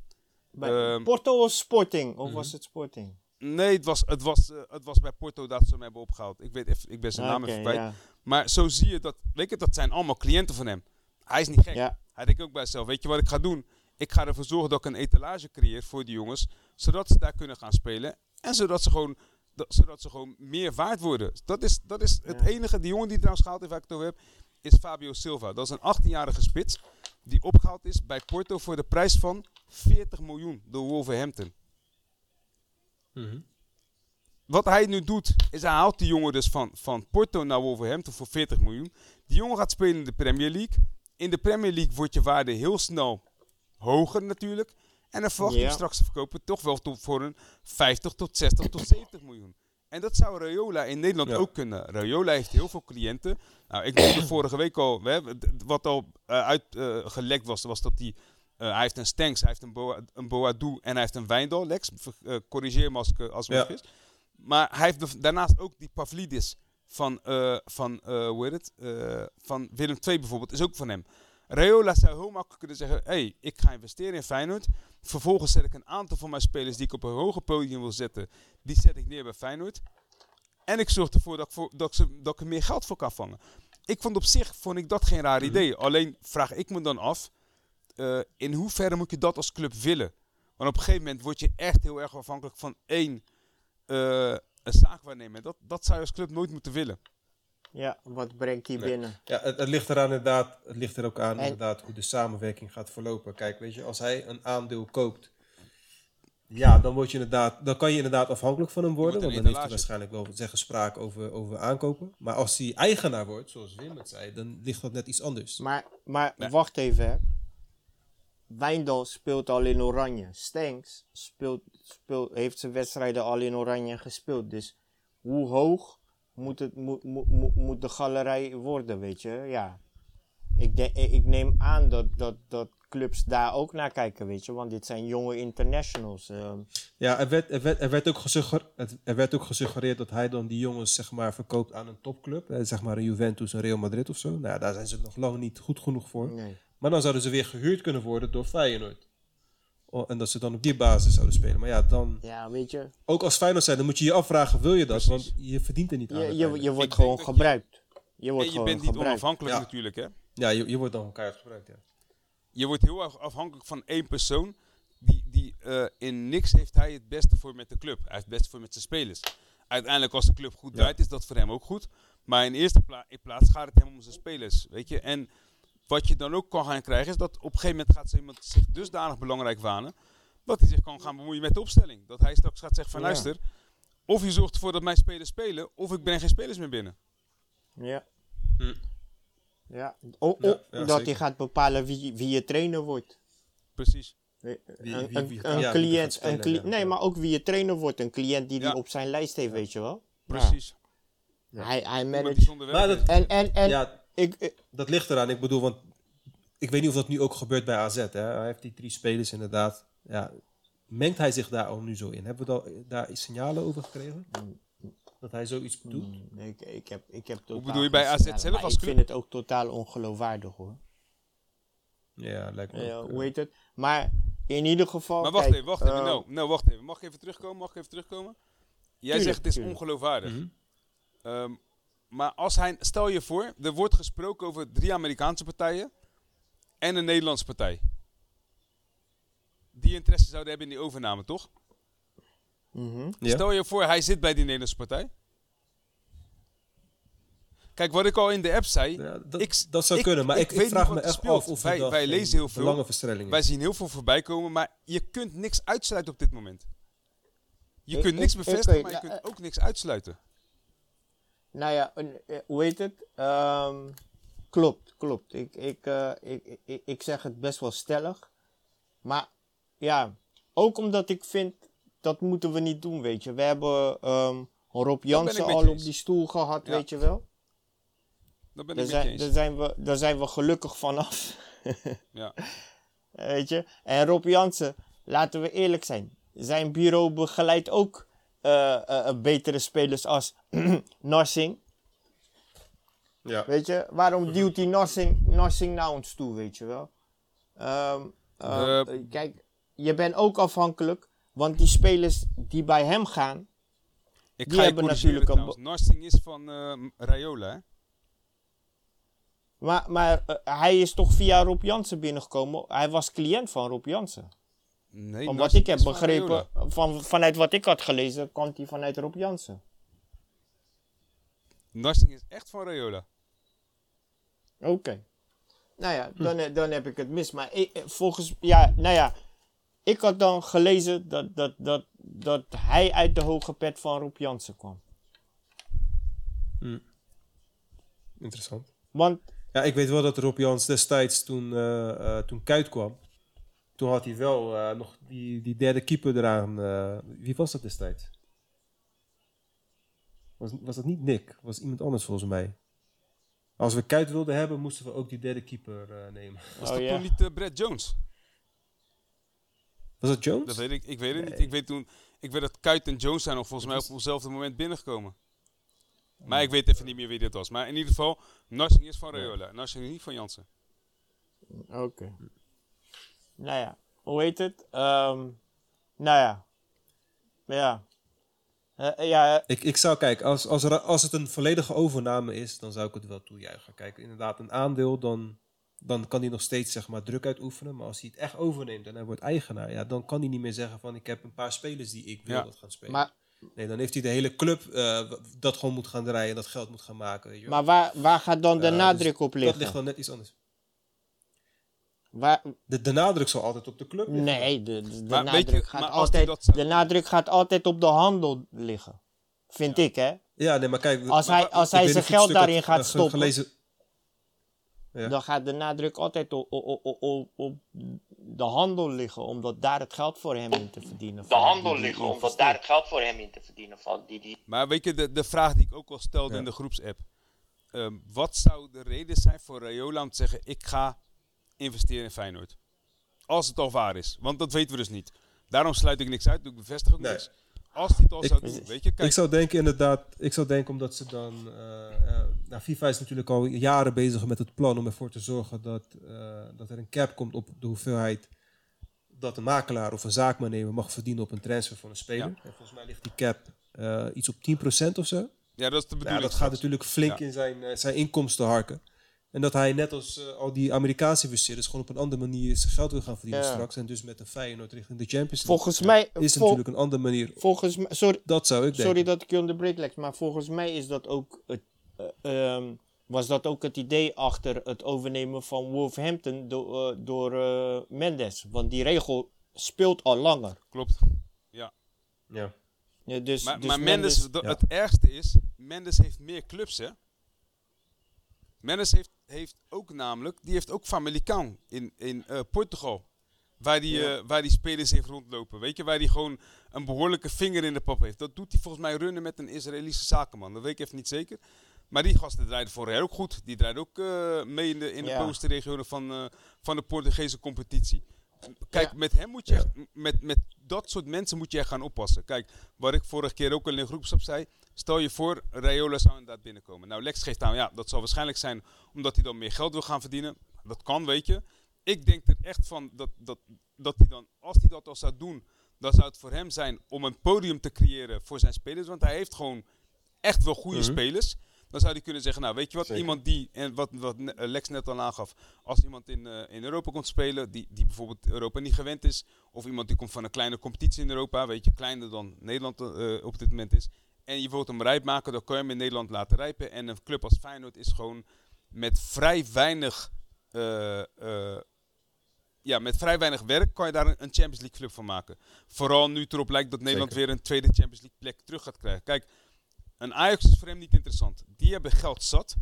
Bij Ehm, Porto of Sporting? Of mhm. was het Sporting? Nee, het was, het, was, eh, het was bij Porto dat ze hem hebben opgehaald. Ik, weet even, ik ben zijn naam Oké, even kwijt. ja. Maar zo zie je dat, weet je, dat zijn allemaal cliënten van hem. Hij is niet gek. Ja. Hij denkt ook bij zichzelf, weet je wat ik ga doen? Ik ga ervoor zorgen dat ik een etalage creëer voor die jongens, zodat ze daar kunnen gaan spelen. En zodat ze gewoon, dat, zodat ze gewoon meer waard worden. Dat is, dat is het enige, die jongen die trouwens gehaald heeft, waar ik het over heb, is Fabio Silva. Dat is een 18-jarige spits die opgehaald is bij Porto voor de prijs van 40 miljoen door Wolverhampton. Mhm. Wat hij nu doet, is hij haalt die jongen dus van, van Porto naar Wolverhampton voor 40 miljoen. Die jongen gaat spelen in de Premier League. In de Premier League wordt je waarde heel snel hoger natuurlijk. En dan verwacht je hem straks te verkopen toch wel tot, voor een 50 tot 60 tot 70 miljoen. En dat zou Rayola in Nederland Ja. ook kunnen. Rayola heeft heel veel cliënten. Nou, ik noemde vorige week al, wat al uitgelekt was, was dat hij... eh, hij heeft een Stanks, hij heeft een, Boa, een Boadu en hij heeft een Wijndal. Lex, eh, corrigeer me als ik, eh, als ik me Ja. vergis. Maar hij heeft de- daarnaast ook die Pavlidis van, van, hoe heet het? Van Willem II bijvoorbeeld, is ook van hem. Rayola zou heel makkelijk kunnen zeggen, hey, ik ga investeren in Feyenoord. Vervolgens zet ik een aantal van mijn spelers die ik op een hoger podium wil zetten, die zet ik neer bij Feyenoord. En ik zorg ervoor dat ik, voor, dat ik, ze, dat ik er meer geld voor kan vangen. Ik vond op zich vond ik dat geen raar Mhm. idee. Alleen vraag ik me dan af, eh, in hoeverre moet je dat als club willen? Want op een gegeven moment word je echt heel erg afhankelijk van één eh, een zaakwaarnemer. Dat, dat zou je als club nooit moeten willen. Ja, wat brengt hij Nee. binnen? Ja, het, het ligt eraan inderdaad, het ligt er ook aan En- inderdaad hoe de samenwerking gaat verlopen. Kijk, weet je, als hij een aandeel koopt, ja, dan word je inderdaad, dan kan je inderdaad afhankelijk van hem worden, want dan heeft hij waarschijnlijk wel zeggen sprake over, over aankopen. Maar als hij eigenaar wordt, zoals Wim het zei, dan ligt dat net iets anders. Maar, maar Nee. wacht even, hè. Wijndal speelt al in oranje. Stanks speelt, speelt, heeft zijn wedstrijden al in oranje gespeeld. Dus hoe hoog moet, het, moet, moet, moet, de galerij worden, weet je? Ja. Ik, ik neem aan dat, dat, dat clubs daar ook naar kijken, weet je? Want dit zijn jonge internationals. ehm. Ja, er werd, er werd, er werd, ook, er werd gesuggereerd dat hij dan die jongens zeg maar verkoopt aan een topclub. eh, Zeg maar een Juventus, een Real Madrid of zo. Nou, daar zijn ze nog lang niet goed genoeg voor. nee. Maar dan zouden ze weer gehuurd kunnen worden door Feyenoord. Oh, en dat ze dan op die basis zouden spelen. Maar ja, dan, Ja, weet je? ook als Feyenoord zijn, dan moet je je afvragen, wil je dat? Precies. Want je verdient er niet aan. Je, je, wordt Ik gewoon gebruikt. Je wordt en je gewoon bent niet gebruikt. onafhankelijk Ja. natuurlijk, hè. Ja, je, je wordt dan keihard gebruikt, ja. Je wordt heel erg afhankelijk van één persoon. Die, die eh, in niks heeft hij het beste voor met de club. Hij heeft het beste voor met zijn spelers. Uiteindelijk als de club goed Ja. draait, is dat voor hem ook goed. Maar in eerste pla- in plaats gaat het hem om zijn spelers. Weet je? En wat je dan ook kan gaan krijgen, is dat op een gegeven moment gaat zo iemand zich dusdanig belangrijk wanen. Dat hij zich kan gaan bemoeien met de opstelling. Dat hij straks gaat zeggen van Ja. luister. Of je zorgt ervoor dat mijn spelers spelen, of ik breng geen spelers meer binnen. Ja. Hm. Ja. O, o, Ja, ja, dat zeker. hij gaat bepalen wie, wie je trainer wordt. Precies. Wie, Wie- een, wie- een- wie- een ja, wie cliënt, gaat spelen, een cli- ja. nee, maar ook wie je trainer wordt. Een cliënt die Ja. die op zijn lijst heeft, weet je wel. Precies. Ja. Hij, hij Maar dat- En, en, en ja, ik, ik- dat ligt eraan. Ik bedoel, want ik weet niet of dat nu ook gebeurt bij AZ. Hè? Hij heeft die drie spelers inderdaad. Ja, mengt hij zich daar al nu zo in? Hebben we daar, daar signalen over gekregen? Dat hij zoiets doet? Mm, ik, ik heb, ik heb totaal bedoel je bij AZ signalen, zelf als Ik club? vind het ook totaal ongeloofwaardig hoor. Ja, lijkt me Ja, ook, hoe eh, heet het? Maar in ieder geval. Maar wacht kijk, even, wacht even. eh, nou, nou, wacht even. Mag ik even terugkomen? Mag ik even terugkomen? Jij Tuurlijk, zegt het is tuurlijk. ongeloofwaardig. Ehm, Maar als hij, stel je voor, er wordt gesproken over drie Amerikaanse partijen en een Nederlandse partij. Die interesse zouden hebben in die overname, toch? Mhm. Ja. Stel je voor, hij zit bij die Nederlandse partij. Kijk, wat ik al in de app zei. Ja, dat, ik, dat zou ik- kunnen, maar ik vraag me echt speelt. af of Wij- wij lezen heel veel. belangenverstrengeling wij zien heel veel voorbij komen, maar je kunt niks uitsluiten op dit moment. Je Ik- kunt niks ik- ik bevestigen, maar je ja, kunt eh, ook niks uitsluiten. Nou ja, eh, hoe heet het? Ehm, klopt, klopt. Ik, ik, eh, ik, ik, ik zeg het best wel stellig. Maar ja, ook omdat ik vind, dat moeten we niet doen, weet je. We hebben ehm, Rob Jansen al op eens. die stoel gehad, Ja. weet je wel. Daar ben Daar ik zijn, eens. daar, zijn we, daar zijn we gelukkig vanaf. Ja. Weet je? En Rob Jansen, laten we eerlijk zijn. Zijn bureau begeleidt ook eh, eh, eh, betere spelers als Narsing. Ja. Weet je? Waarom duwt hij Narsing, Narsing naar ons toe, weet je wel? Ehm, ehm, Eh, kijk, je bent ook afhankelijk. Want die spelers die bij hem gaan... Ik Die ga hebben natuurlijk een. Narsing is van eh, Rayola, hè? Maar, maar eh, hij is toch via Rob Jansen binnengekomen. Hij was cliënt van Rob Jansen. Nee, Van wat Narsing ik heb van begrepen, van, vanuit wat ik had gelezen, komt hij vanuit Rob Jansen. Narsing is echt van Rayola. Oké. Nou ja, dan, eh, dan heb ik het mis. Maar ik, volgens, ja, nou ja, ik had dan gelezen dat, dat, dat, dat hij uit de hoge pet van Rob Jansen kwam. Interessant. Want, Ja, ik weet wel dat Rob Jans destijds toen, eh, eh, toen Kuit kwam, toen had hij wel eh, nog die, die derde keeper eraan. eh, wie was dat destijds? Was, was dat niet Nick? Was iemand anders volgens mij? Als we Kuit wilden hebben, moesten we ook die derde keeper eh, nemen. Was Oh, dat ja. toen niet Brad Jones? Was dat Jones? Dat weet ik, ik weet het niet. Ik weet, toen, ik weet dat Kuit en Jones zijn nog volgens mij op hetzelfde moment binnengekomen. Maar ik weet even niet meer wie dit was. Maar in ieder geval, Narsing is van Rayola. Narsing is niet van Jansen. oké. Nou ja, hoe heet het? Ehm, nou ja. Ja. Eh, ja, Ik, ik zou kijken, als, als, er, als het een volledige overname is, dan zou ik het wel toejuichen. Kijk, inderdaad, een aandeel, dan, dan kan hij nog steeds zeg maar, druk uitoefenen. Maar als hij het echt overneemt en hij wordt eigenaar, ja, dan kan hij niet meer zeggen van ik heb een paar spelers die ik wil Ja. dat gaan spelen. maar, nee, dan heeft hij de hele club eh, dat gewoon moet gaan draaien en dat geld moet gaan maken. Weet je wel. maar waar, waar gaat dan de dus nadruk op dat liggen? ligt dan net iets anders. Waar, De, de nadruk zal altijd op de club liggen. Nee, de, de, de nadruk, je, gaat altijd, dat de nadruk gaat altijd op de handel liggen. Vind ik, hè? Ja, nee, maar kijk. Als maar- hij, als hij zijn geld daarin had, gaat ge- stoppen, Gelezen. Ja. dan gaat de nadruk altijd op, op, op, op, op de handel liggen, omdat daar het geld voor hem in te verdienen de valt, handel die die liggen, omdat daar het geld voor hem in te verdienen valt. Die, die... Maar weet je, de, de vraag die ik ook al stelde Ja. in de groepsapp. Ehm, wat zou de reden zijn voor Rayola om te zeggen, ik ga investeren in Feyenoord? Als het al waar is. Want dat weten we dus niet. Daarom sluit ik niks uit, ik bevestig ook Nee. niks. Als hij het al Ik- zou doen, weet je, kijk. Ik zou denken inderdaad, ik zou denken omdat ze dan, eh, eh, nou FIFA is natuurlijk al jaren bezig met het plan om ervoor te zorgen dat, eh, dat er een cap komt op de hoeveelheid dat een makelaar of een zaakwaarnemer mag verdienen op een transfer van een speler. Ja. En volgens mij ligt die cap eh, iets op 10% of zo. ja, dat is de Ja, bedoeling. dat gaat natuurlijk flink Ja. in zijn, zijn inkomsten harken. En dat hij net als eh, al die Amerikaanse investeerders gewoon op een andere manier zijn geld wil gaan verdienen Ja. straks. En dus met een Feyenoord richting de Champions League. Volgens mij, is vol- natuurlijk een andere manier. volgens mij, sorry, Dat zou ik denken. sorry dat ik je onderbreek, Lex, maar volgens mij is dat ook het, eh, ehm, was dat ook het idee achter het overnemen van Wolverhampton do- eh, door eh, Mendes. Want die regel speelt al langer. Klopt. Ja. Ja, dus, Maar, dus maar Mendes, de- ja. het ergste is, Mendes heeft meer clubs, hè? Mendes heeft, heeft ook namelijk, die heeft ook Famalicão in, in eh, Portugal. Waar die, Ja. eh, waar die spelers heeft rondlopen. Weet je, waar hij gewoon een behoorlijke vinger in de pop heeft. Dat doet hij volgens mij runnen met een Israëlische zakenman. Dat weet ik even niet zeker. Maar die gasten draaiden vorig jaar ook goed. Die draaiden ook eh, mee in de, in de Ja. bovenste regionen van, van de Portugese competitie. Kijk, Ja. met hem moet je Ja. echt, met, met dat soort mensen moet je echt gaan oppassen. Kijk, wat ik vorige keer ook al in de groepsap zei. Stel je voor, Rayola zou inderdaad binnenkomen. Nou, Lex geeft aan, ja, dat zal waarschijnlijk zijn omdat hij dan meer geld wil gaan verdienen. Dat kan, weet je. Ik denk er echt van dat, dat, dat hij dan, als hij dat al zou doen, dan zou het voor hem zijn om een podium te creëren voor zijn spelers. Want hij heeft gewoon echt wel goede Mhm. spelers. Dan zou hij kunnen zeggen, nou weet je wat, Zeker. iemand die, en wat, wat eh, Lex net al aangaf, als iemand in, eh, in Europa komt spelen, die, die bijvoorbeeld Europa niet gewend is, of iemand die komt van een kleine competitie in Europa, weet je, kleiner dan Nederland eh, op dit moment is, en je wilt hem rijp maken, dan kan je hem in Nederland laten rijpen. En een club als Feyenoord is gewoon met vrij weinig, ja, met vrij weinig werk kan je daar een, Champions League club van maken. Vooral nu het erop lijkt dat Nederland Zeker. weer een tweede Champions League plek terug gaat krijgen. Kijk, een Ajax is voor hem niet interessant. Die hebben geld zat.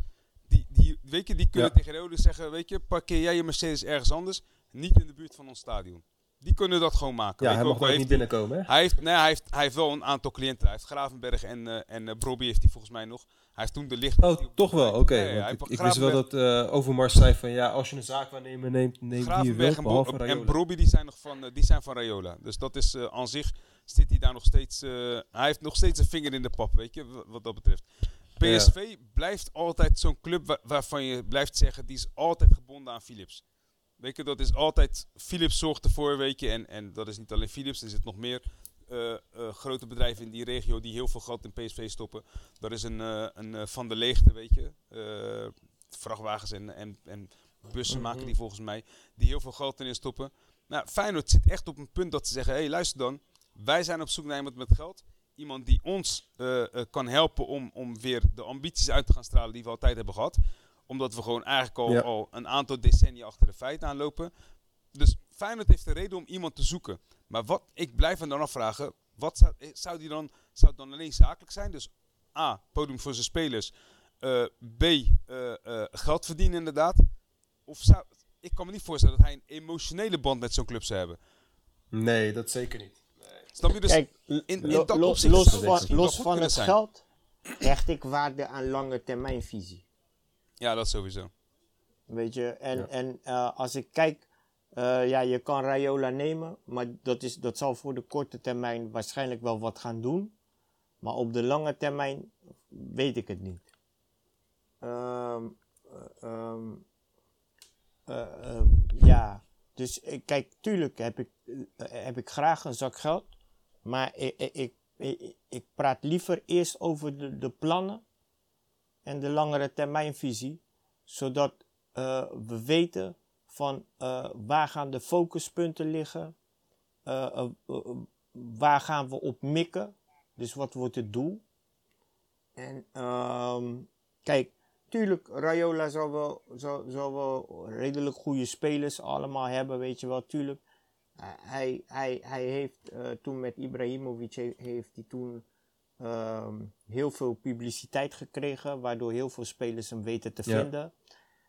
Die, die, weet je, die kunnen Ja. tegen Rode zeggen, weet je, parkeer jij je Mercedes ergens anders, niet in de buurt van ons stadion. Die kunnen dat gewoon maken. Ja, hij mag ook, niet binnenkomen, hè? hij heeft, nee, hij, heeft, hij heeft wel een aantal cliënten. Hij heeft Gravenberg en, eh en Brobby heeft hij volgens mij nog. Hij heeft toen de licht. Oh, toch wel, oké. Ik, ik wist wel dat eh Overmars zei van, ja, als je een zaakwaarnemer neemt, neem die Gravenberg en, en. Brobby die zijn, nog van, die zijn van Rayola. Dus dat is aan zich, zit hij daar nog steeds, hij heeft nog steeds een vinger in de pap, weet je, wa- wat dat betreft. PSV blijft altijd zo'n club wa- waarvan je blijft zeggen, die is altijd gebonden aan Philips. Weet je, dat is altijd, Philips zorgt ervoor, weet je, en, en dat is niet alleen Philips, er zitten nog meer eh, eh, grote bedrijven in die regio die heel veel geld in PSV stoppen. Dat is een, eh, een Van de Leegte, weet je, vrachtwagens en, en, en bussen Mhm. maken die volgens mij, die heel veel geld erin stoppen. Nou, Feyenoord zit echt op een punt dat ze zeggen, hé, hey, luister dan, wij zijn op zoek naar iemand met geld. Iemand die ons kan helpen om, om weer de ambities uit te gaan stralen die we altijd hebben gehad. Omdat we gewoon eigenlijk al, Ja. al een aantal decennia achter de feiten aanlopen. Dus Feyenoord heeft de reden om iemand te zoeken. Maar wat, ik blijf me dan afvragen, wat zou, eh, zou die dan, zou het dan alleen zakelijk zijn? Dus A, podium voor zijn spelers. eh, B, eh, eh, geld verdienen inderdaad. Of zou, ik kan me niet voorstellen dat hij een emotionele band met zo'n club zou hebben. Nee, dat zeker niet. Snap je dus? Kijk, in- in lo- dat lo- opzicht los het van, los van het zijn. geld hecht ik waarde aan lange termijnvisie. Ja, dat sowieso. Weet je, en, Ja. en eh, als ik kijk, eh, ja, je kan Rayola nemen, maar dat, is, dat zal voor de korte termijn waarschijnlijk wel wat gaan doen. Maar op de lange termijn weet ik het niet. Ehm, eh, ehm, eh, eh, ja, dus kijk, tuurlijk heb ik, heb ik graag een zak geld. Maar ik, ik, ik, ik, ik praat liever eerst over de, de plannen en de langere termijnvisie zodat eh, we weten van eh, waar gaan de focuspunten liggen, eh, waar gaan we op mikken, dus wat wordt het doel. En ehm, kijk, tuurlijk, Rayola zal wel, zal, zal wel redelijk goede spelers allemaal hebben, weet je wel, tuurlijk. Hij, hij, hij heeft toen met Ibrahimovic he, heeft hij toen uh, heel veel publiciteit gekregen, waardoor heel veel spelers hem weten te Ja. vinden.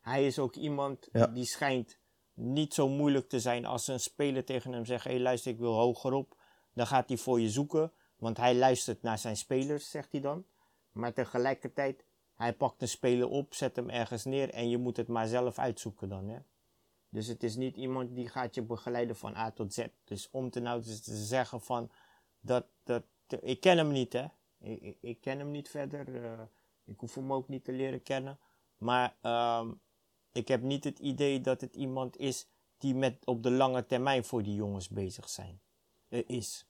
Hij is ook iemand Ja. die schijnt niet zo moeilijk te zijn als een speler tegen hem zegt: Hé, hey, luister, ik wil hogerop. Dan gaat hij voor je zoeken, want hij luistert naar zijn spelers, zegt hij dan. Maar tegelijkertijd, hij pakt een speler op, zet hem ergens neer en je moet het maar zelf uitzoeken dan. Hè? Dus het is niet iemand die gaat je begeleiden van A tot Z. Dus om te nou te zeggen van dat, dat ik ken hem niet hè. Ik, ik, ik ken hem niet verder. Uh, ik hoef hem ook niet te leren kennen. Maar um, ik heb niet het idee dat het iemand is die met op de lange termijn voor die jongens bezig zijn. Uh, is.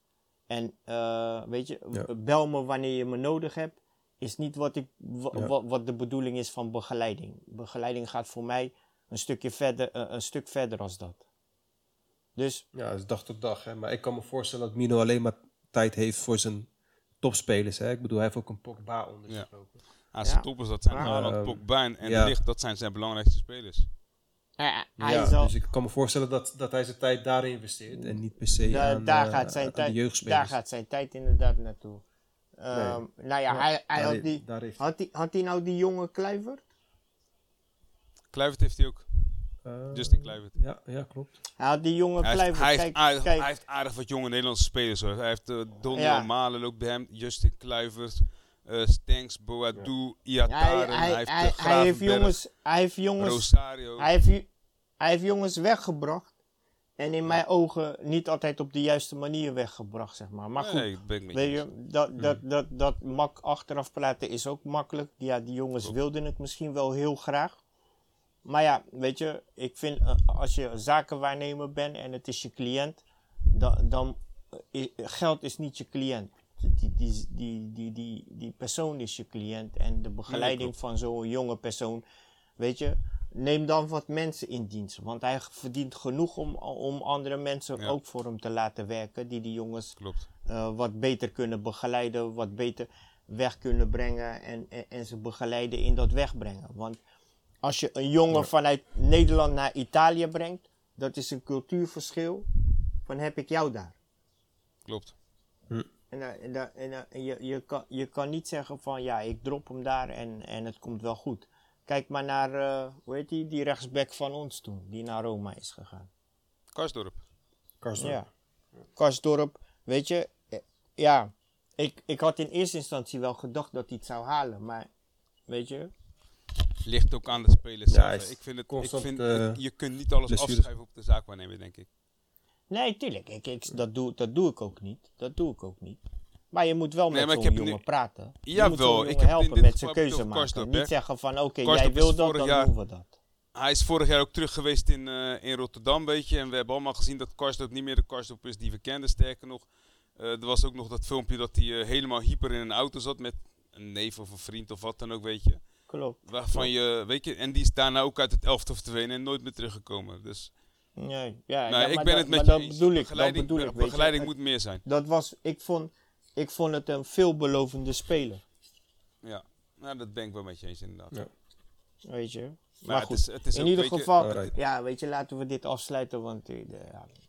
En uh, weet je, Ja. bel me wanneer je me nodig hebt. Is niet wat, ik, Ja. wat, wat de bedoeling is van begeleiding. Begeleiding gaat voor mij een stukje verder, uh, een stuk verder als dat. Dus Ja, dat is dag tot dag. Hè. Maar ik kan me voorstellen dat Mino alleen maar tijd heeft voor zijn topspelers. Hè. Ik bedoel, hij heeft ook een Pogba onder zich Ja. lopen. Ah, zijn Ja. toppers, dat zijn Maar, Haaland, ehm, Pogba en ja. De Ligt, dat zijn zijn belangrijkste spelers. hij Ja, zal, dus ik kan me voorstellen dat, dat hij zijn tijd daarin investeert. En niet per se Da- aan, daar, eh, gaat zijn aan de tijd, jeugdspelers. daar gaat zijn tijd inderdaad naartoe. Ehm, Nou ja, Ja, hij, hij daar, had, die, daar heeft had, die, had hij nou die jonge Kluivert? Kluivert heeft hij ook. Eh, Justin Kluivert. Ja, ja, klopt. Die jonge Hij heeft, Kluivert. hij, heeft kijk, aardig, kijk, hij heeft aardig wat jonge Nederlandse spelers hoor. Hij heeft uh, Donny Ja. Malen ook bij hem, Justin Kluivert, eh Stenks, Boadu, Iataren, hij, hij, heeft hij, uh, hij heeft jongens, hij heeft jongens, Rosario. hij heeft, hij heeft jongens weggebracht. En in mijn ogen niet altijd op de juiste manier weggebracht, zeg maar. Maar goed, nee, dat ben ik met Weet je. dat, dat, dat, dat mak achteraf praten is ook makkelijk. Ja, die jongens wilden het misschien wel heel graag. Maar ja, weet je, ik vind eh, als je een zakenwaarnemer bent en het is je cliënt, dan, dan eh, geld is niet je cliënt. die, die, die, die, die, die persoon is je cliënt en de begeleiding van zo'n jonge persoon, weet je, neem dan wat mensen in dienst. Want hij verdient genoeg om, om andere mensen Ja. ook voor hem te laten werken, die die jongens eh, wat beter kunnen begeleiden, wat beter weg kunnen brengen en, en, en ze begeleiden in dat wegbrengen. Want als je een jongen vanuit Nederland naar Italië brengt, dat is een cultuurverschil van heb ik jou daar. Klopt. En, eh, en, eh, en, eh, en je, je, kan, je kan niet zeggen van ja, ik drop hem daar en, en het komt wel goed. Kijk maar naar, eh, hoe heet die, die rechtsback van ons toen, die naar Roma is gegaan. Karsdorp. Karsdorp. Ja. Karsdorp, weet je, ja, ik, ik had in eerste instantie wel gedacht dat hij het zou halen, maar weet je, Ligt ook aan de spelers Ja, zelf. Ik vind het, ik vind, eh, je kunt niet alles blessures. afschrijven op de zaakwaarnemer, denk ik. nee, tuurlijk, ik, ik, dat, doe, dat doe ik ook niet. Dat doe ik ook niet. Maar je moet wel Nee, met maar ik zo'n heb jongen nu- praten. Je Jawel, moet zo'n ik helpen met zijn keuze maken. Niet zeggen van oké, jij wil dat, dan jaar- doen we dat. Hij is vorig jaar ook terug geweest in, eh, in Rotterdam, weet je. En we hebben allemaal gezien dat Karsdorp niet meer de Karsdorp is die we kenden. Sterker nog, eh, er was ook nog dat filmpje dat hij helemaal hyper in een auto zat met een neef of een vriend of wat dan ook, weet je. Klopt. Waarvan je, weet je, en die is daarna ook uit het elftal verdwenen en nooit meer teruggekomen. Dus Nee, ja, nou, ja, ik maar ben dat, het met je dat bedoel ik, dat begeleiding bedoel ik. begeleiding moet meer zijn. Dat was, ik vond, ik vond het een veelbelovende speler, Ja, nou, dat ben ik wel met je eens inderdaad. Ja. weet je. Maar, Maar het goed, is- het is in ieder geval, ja, weet je, laten we dit afsluiten, want eh, de, ja, de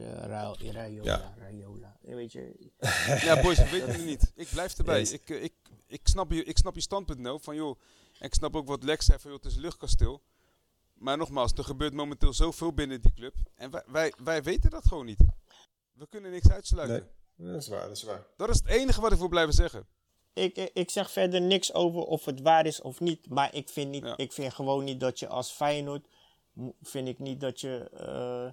Ra- Raiola, Ja. Raiola, eh, weet je. Ja, boys, ik weet het niet. Ik blijf erbij. Yes. Ik, eh, ik, ik, snap je, ik snap je standpunt nou. Van joh, en ik snap ook wat Lex zei van joh, het is een luchtkasteel. Maar nogmaals, er gebeurt momenteel zoveel binnen die club. En wij, wij, wij weten dat gewoon niet. We kunnen niks uitsluiten. Nee, dat is waar, dat is waar. Dat is het enige wat ik wil blijven zeggen. Ik, eh, ik zeg verder niks over of het waar is of niet, maar ik vind, niet, Ja. ik vind gewoon niet dat je als Feyenoord, vind ik niet dat je eh,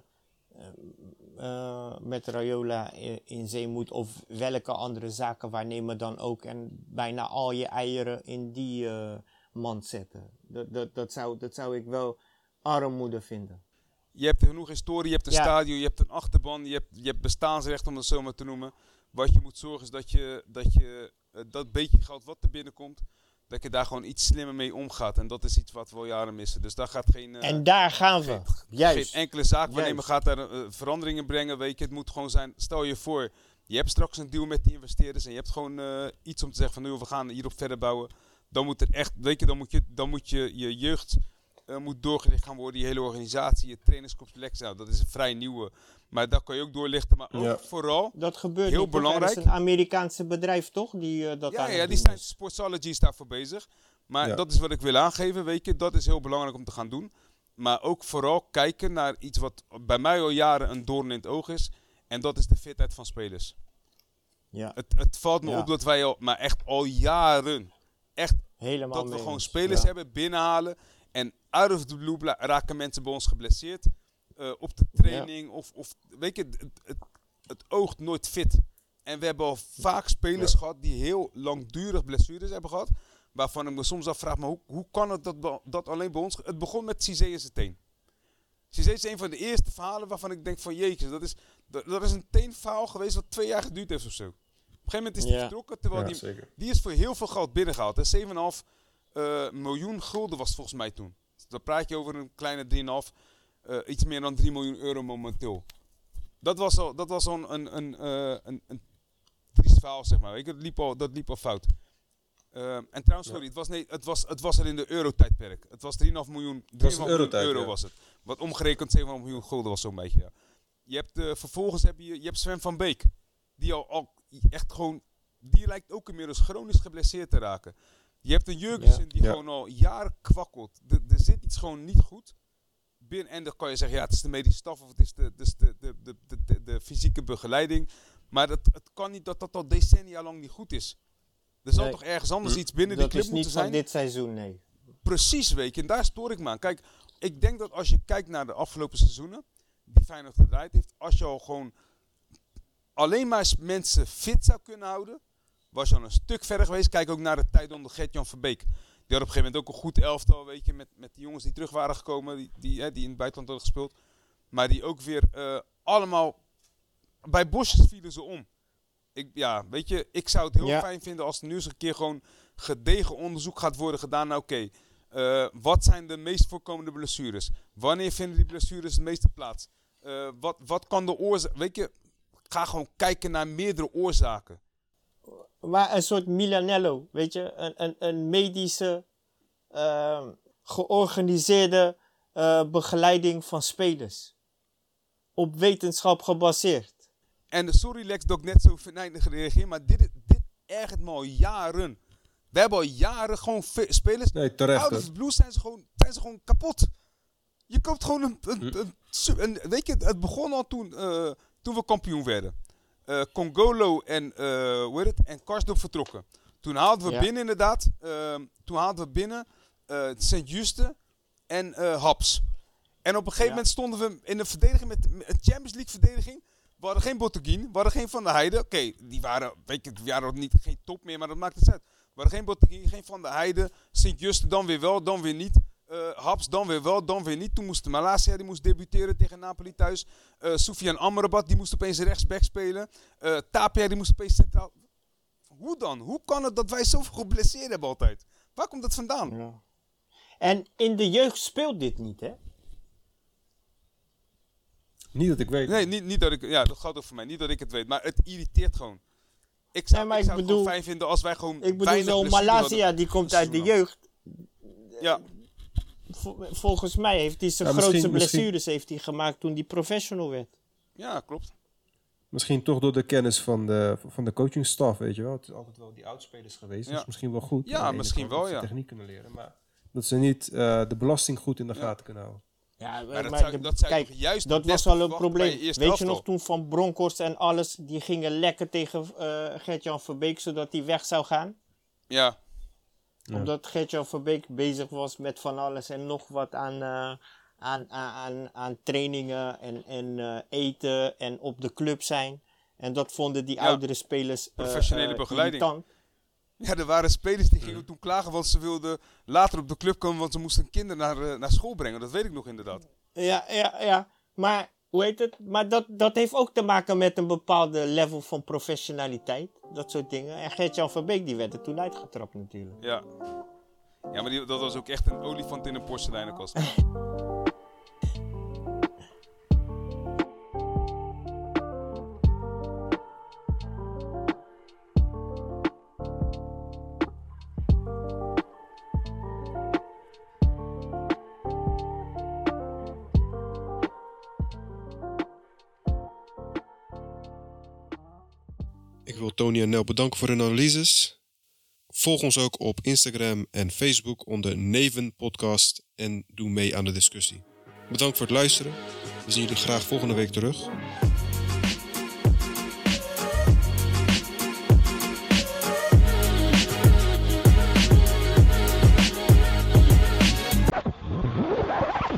eh, met Raiola in, in zee moet of welke andere zaken waarnemen dan ook en bijna al je eieren in die eh, mand zetten. Dat, dat, dat, zou, dat zou ik wel armoede vinden. Je hebt genoeg historie, je hebt een Ja. stadion, je hebt een achterban, je hebt, je hebt bestaansrecht om het zo maar te noemen. Wat je moet zorgen is dat je dat, je, eh, dat beetje geld wat er binnenkomt, dat je daar gewoon iets slimmer mee omgaat. En dat is iets wat we al jaren missen. Dus daar gaat geen... eh, en daar gaan we. Juist. Geen enkele zaakwaarnemer Juist. gaat daar eh, veranderingen brengen. Weet je, het moet gewoon zijn. Stel je voor, je hebt straks een deal met die investeerders. En je hebt gewoon eh, iets om te zeggen van nu, we gaan hierop verder bouwen. Dan moet er echt, weet je, dan moet je, dan moet je, je jeugd eh, moet doorgelicht gaan worden. Je hele organisatie, je trainerscomplex. Nou, dat is een vrij nieuwe. Maar daar kan je ook doorlichten. Maar ook Ja. vooral, Dat gebeurt Heel belangrijk. Is een Amerikaanse bedrijf, toch? Die eh, dat ja, aan ja, die zijn. Sportsology is daarvoor bezig. Maar Ja. dat is wat ik wil aangeven, weet je. Dat is heel belangrijk om te gaan doen. Maar ook vooral kijken naar iets wat bij mij al jaren een doorn in het oog is. En dat is de fitheid van spelers. Ja, Het, het valt me Ja. op dat wij al, maar echt al jaren, echt helemaal dat we gewoon spelers Ja. hebben binnenhalen. En out of the blue raken mensen bij ons geblesseerd. eh, op de training. Of, of weet je, het, het, het oogt nooit fit. En we hebben al vaak spelers Ja. gehad die heel langdurig blessures hebben gehad. Waarvan ik me soms afvraag, maar hoe, hoe kan het dat, dat alleen bij ons... Het begon met Cizé in zijn teen. Cizé is een van de eerste verhalen waarvan ik denk van jeetje, dat is, dat, dat is een teenverhaal geweest wat twee jaar geduurd heeft of zo. Op een gegeven moment is hij Ja. vertrokken, terwijl die, die is voor heel veel geld binnengehaald. hè. 7,5 eh, miljoen gulden was het volgens mij toen. Dan praat je over een kleine 3,5, eh, iets meer dan 3 miljoen euro momenteel. Dat was al, dat was al een, een, een, eh, een, een triest verhaal, zeg maar. Je, dat, liep al, dat liep al fout. En trouwens, sorry, het, was, nee, het, was, het was er in de eurotijdperk. Het was 3,5 miljoen, 3,5 was een miljoen euro ja. was het. Wat omgerekend 7,5 miljoen gulden was zo'n beetje, ja. Je hebt, vervolgens heb je, je hebt Sven van Beek. Die al, al echt gewoon, die lijkt ook inmiddels chronisch geblesseerd te raken. Je hebt een Jurgensen die gewoon al jaren kwakkelt. Er zit iets gewoon niet goed. Binnen, en dan kan je zeggen, ja, het is de medische staf of het is de, is de, de, de, de, fysieke begeleiding. Maar het, het kan niet dat dat al decennia lang niet goed is. Er zal Nee. toch ergens anders Hm. iets binnen dat die club is niet moeten van zijn? dit seizoen, nee. Precies, weet je. En daar stoor ik me aan. Kijk, ik denk dat als je kijkt naar de afgelopen seizoenen, die Feyenoord gedraaid heeft, als je al gewoon alleen maar mensen fit zou kunnen houden, was al een stuk verder geweest. Kijk ook naar de tijd onder Gert-Jan Verbeek. Die had op een gegeven moment ook een goed elftal, weet je, met, met die jongens die terug waren gekomen, die, die, hè, die in het buitenland hadden gespeeld. Maar die ook weer eh, allemaal, bij bosjes vielen ze om. Ik, ja, weet je, ik zou het heel Ja. fijn vinden als er nu eens een keer gewoon gedegen onderzoek gaat worden gedaan. Nou, oké, eh, wat zijn de meest voorkomende blessures? Wanneer vinden die blessures het meeste plaats? Eh, wat, wat kan de oorzaak... Weet je, ga gewoon kijken naar meerdere oorzaken. Maar een soort Milanello, weet je, een, een, een medische, ehm, georganiseerde eh, begeleiding van spelers. Op wetenschap gebaseerd. En de sorry Lex dat ik net zo venijnig gereageerd, maar dit, dit ergert me al jaren. We hebben al jaren gewoon spelers Nee, terecht. Out hoor. of the blue zijn ze gewoon, zijn ze gewoon kapot. Je koopt gewoon een... een, Hm. een, su- een- weet je, het begon al toen, eh, toen we kampioen werden. Eh, Congolo en, eh hoe heet het, en Karsdorp vertrokken. Toen haalden we Ja. binnen inderdaad... ehm, toen haalden we binnen Sint-Juste en eh Haps. En op een gegeven Ja. moment stonden we in de verdediging met een Champions League verdediging. We hadden geen Botteguin, we hadden geen Van der Heijden. Oké, die waren, weet je, die waren niet, geen top meer, maar dat maakt het uit. We hadden geen Botteguin, geen Van der Heijden. Sint-Juste dan weer wel, dan weer niet. Eh, Haps dan weer wel, dan weer niet. Toen moest Malasia, die moest debuteren tegen Napoli thuis. Eh Soufiane Amrabat, die moest opeens rechtsback spelen. Eh Tapia, die moest opeens centraal. Hoe dan? Hoe kan het dat wij zoveel geblesseerd hebben altijd? Waar komt dat vandaan? Ja. En in de jeugd speelt dit niet, hè? Niet dat ik weet. Nee, niet, niet dat ik... Ja, dat gaat ook voor mij. Niet dat ik het weet. Maar het irriteert gewoon. Ik zou, Nee, ik ik zou het bedoel- gewoon fijn vinden als wij gewoon Ik bedoel, zo'n Malasia, die komt uit de jeugd. Ja, volgens mij heeft hij zijn Ja, grootste misschien- blessures heeft hij gemaakt toen hij professional werd. ja, klopt. Misschien toch door de kennis van de, van de coachingstaf, weet je wel. Het is altijd wel die oudspelers geweest. Ja. Dat is misschien wel goed. Ja, misschien wel, dat ze ja. techniek kunnen leren. Maar dat ze niet eh, de belasting goed in de Ja. gaten kunnen houden. Ja, Maar dat maar zou, de- dat zou kijk, juist dat was al een je probleem. Weet je nog toen Van Bronckhorst en alles, die gingen lekker tegen eh Gert-Jan Verbeek zodat hij weg zou gaan? Ja, Ja. Omdat Gert-Jan Verbeek bezig was met van alles en nog wat aan, eh, aan, aan, aan, aan trainingen en, en eh, eten en op de club zijn. En dat vonden die Ja. oudere spelers eh, Professionele begeleiding. irritant. ja, er waren spelers die gingen toen klagen, want ze wilden later op de club komen, want ze moesten kinderen naar, naar school brengen. Dat weet ik nog inderdaad. Ja, ja, ja. Maar hoe heet het? Maar dat, dat heeft ook te maken met een bepaalde level van professionaliteit. Dat soort dingen. En Gert-Jan Verbeek die werd er toen uitgetrapt natuurlijk. Ja. Ja, maar die, dat was ook echt een olifant in een porseleinenkast. Tony en Nel bedanken voor hun analyses. Volg ons ook op Instagram en Facebook onder Neven Podcast en doe mee aan de discussie. Bedankt voor het luisteren. We zien jullie graag volgende week terug.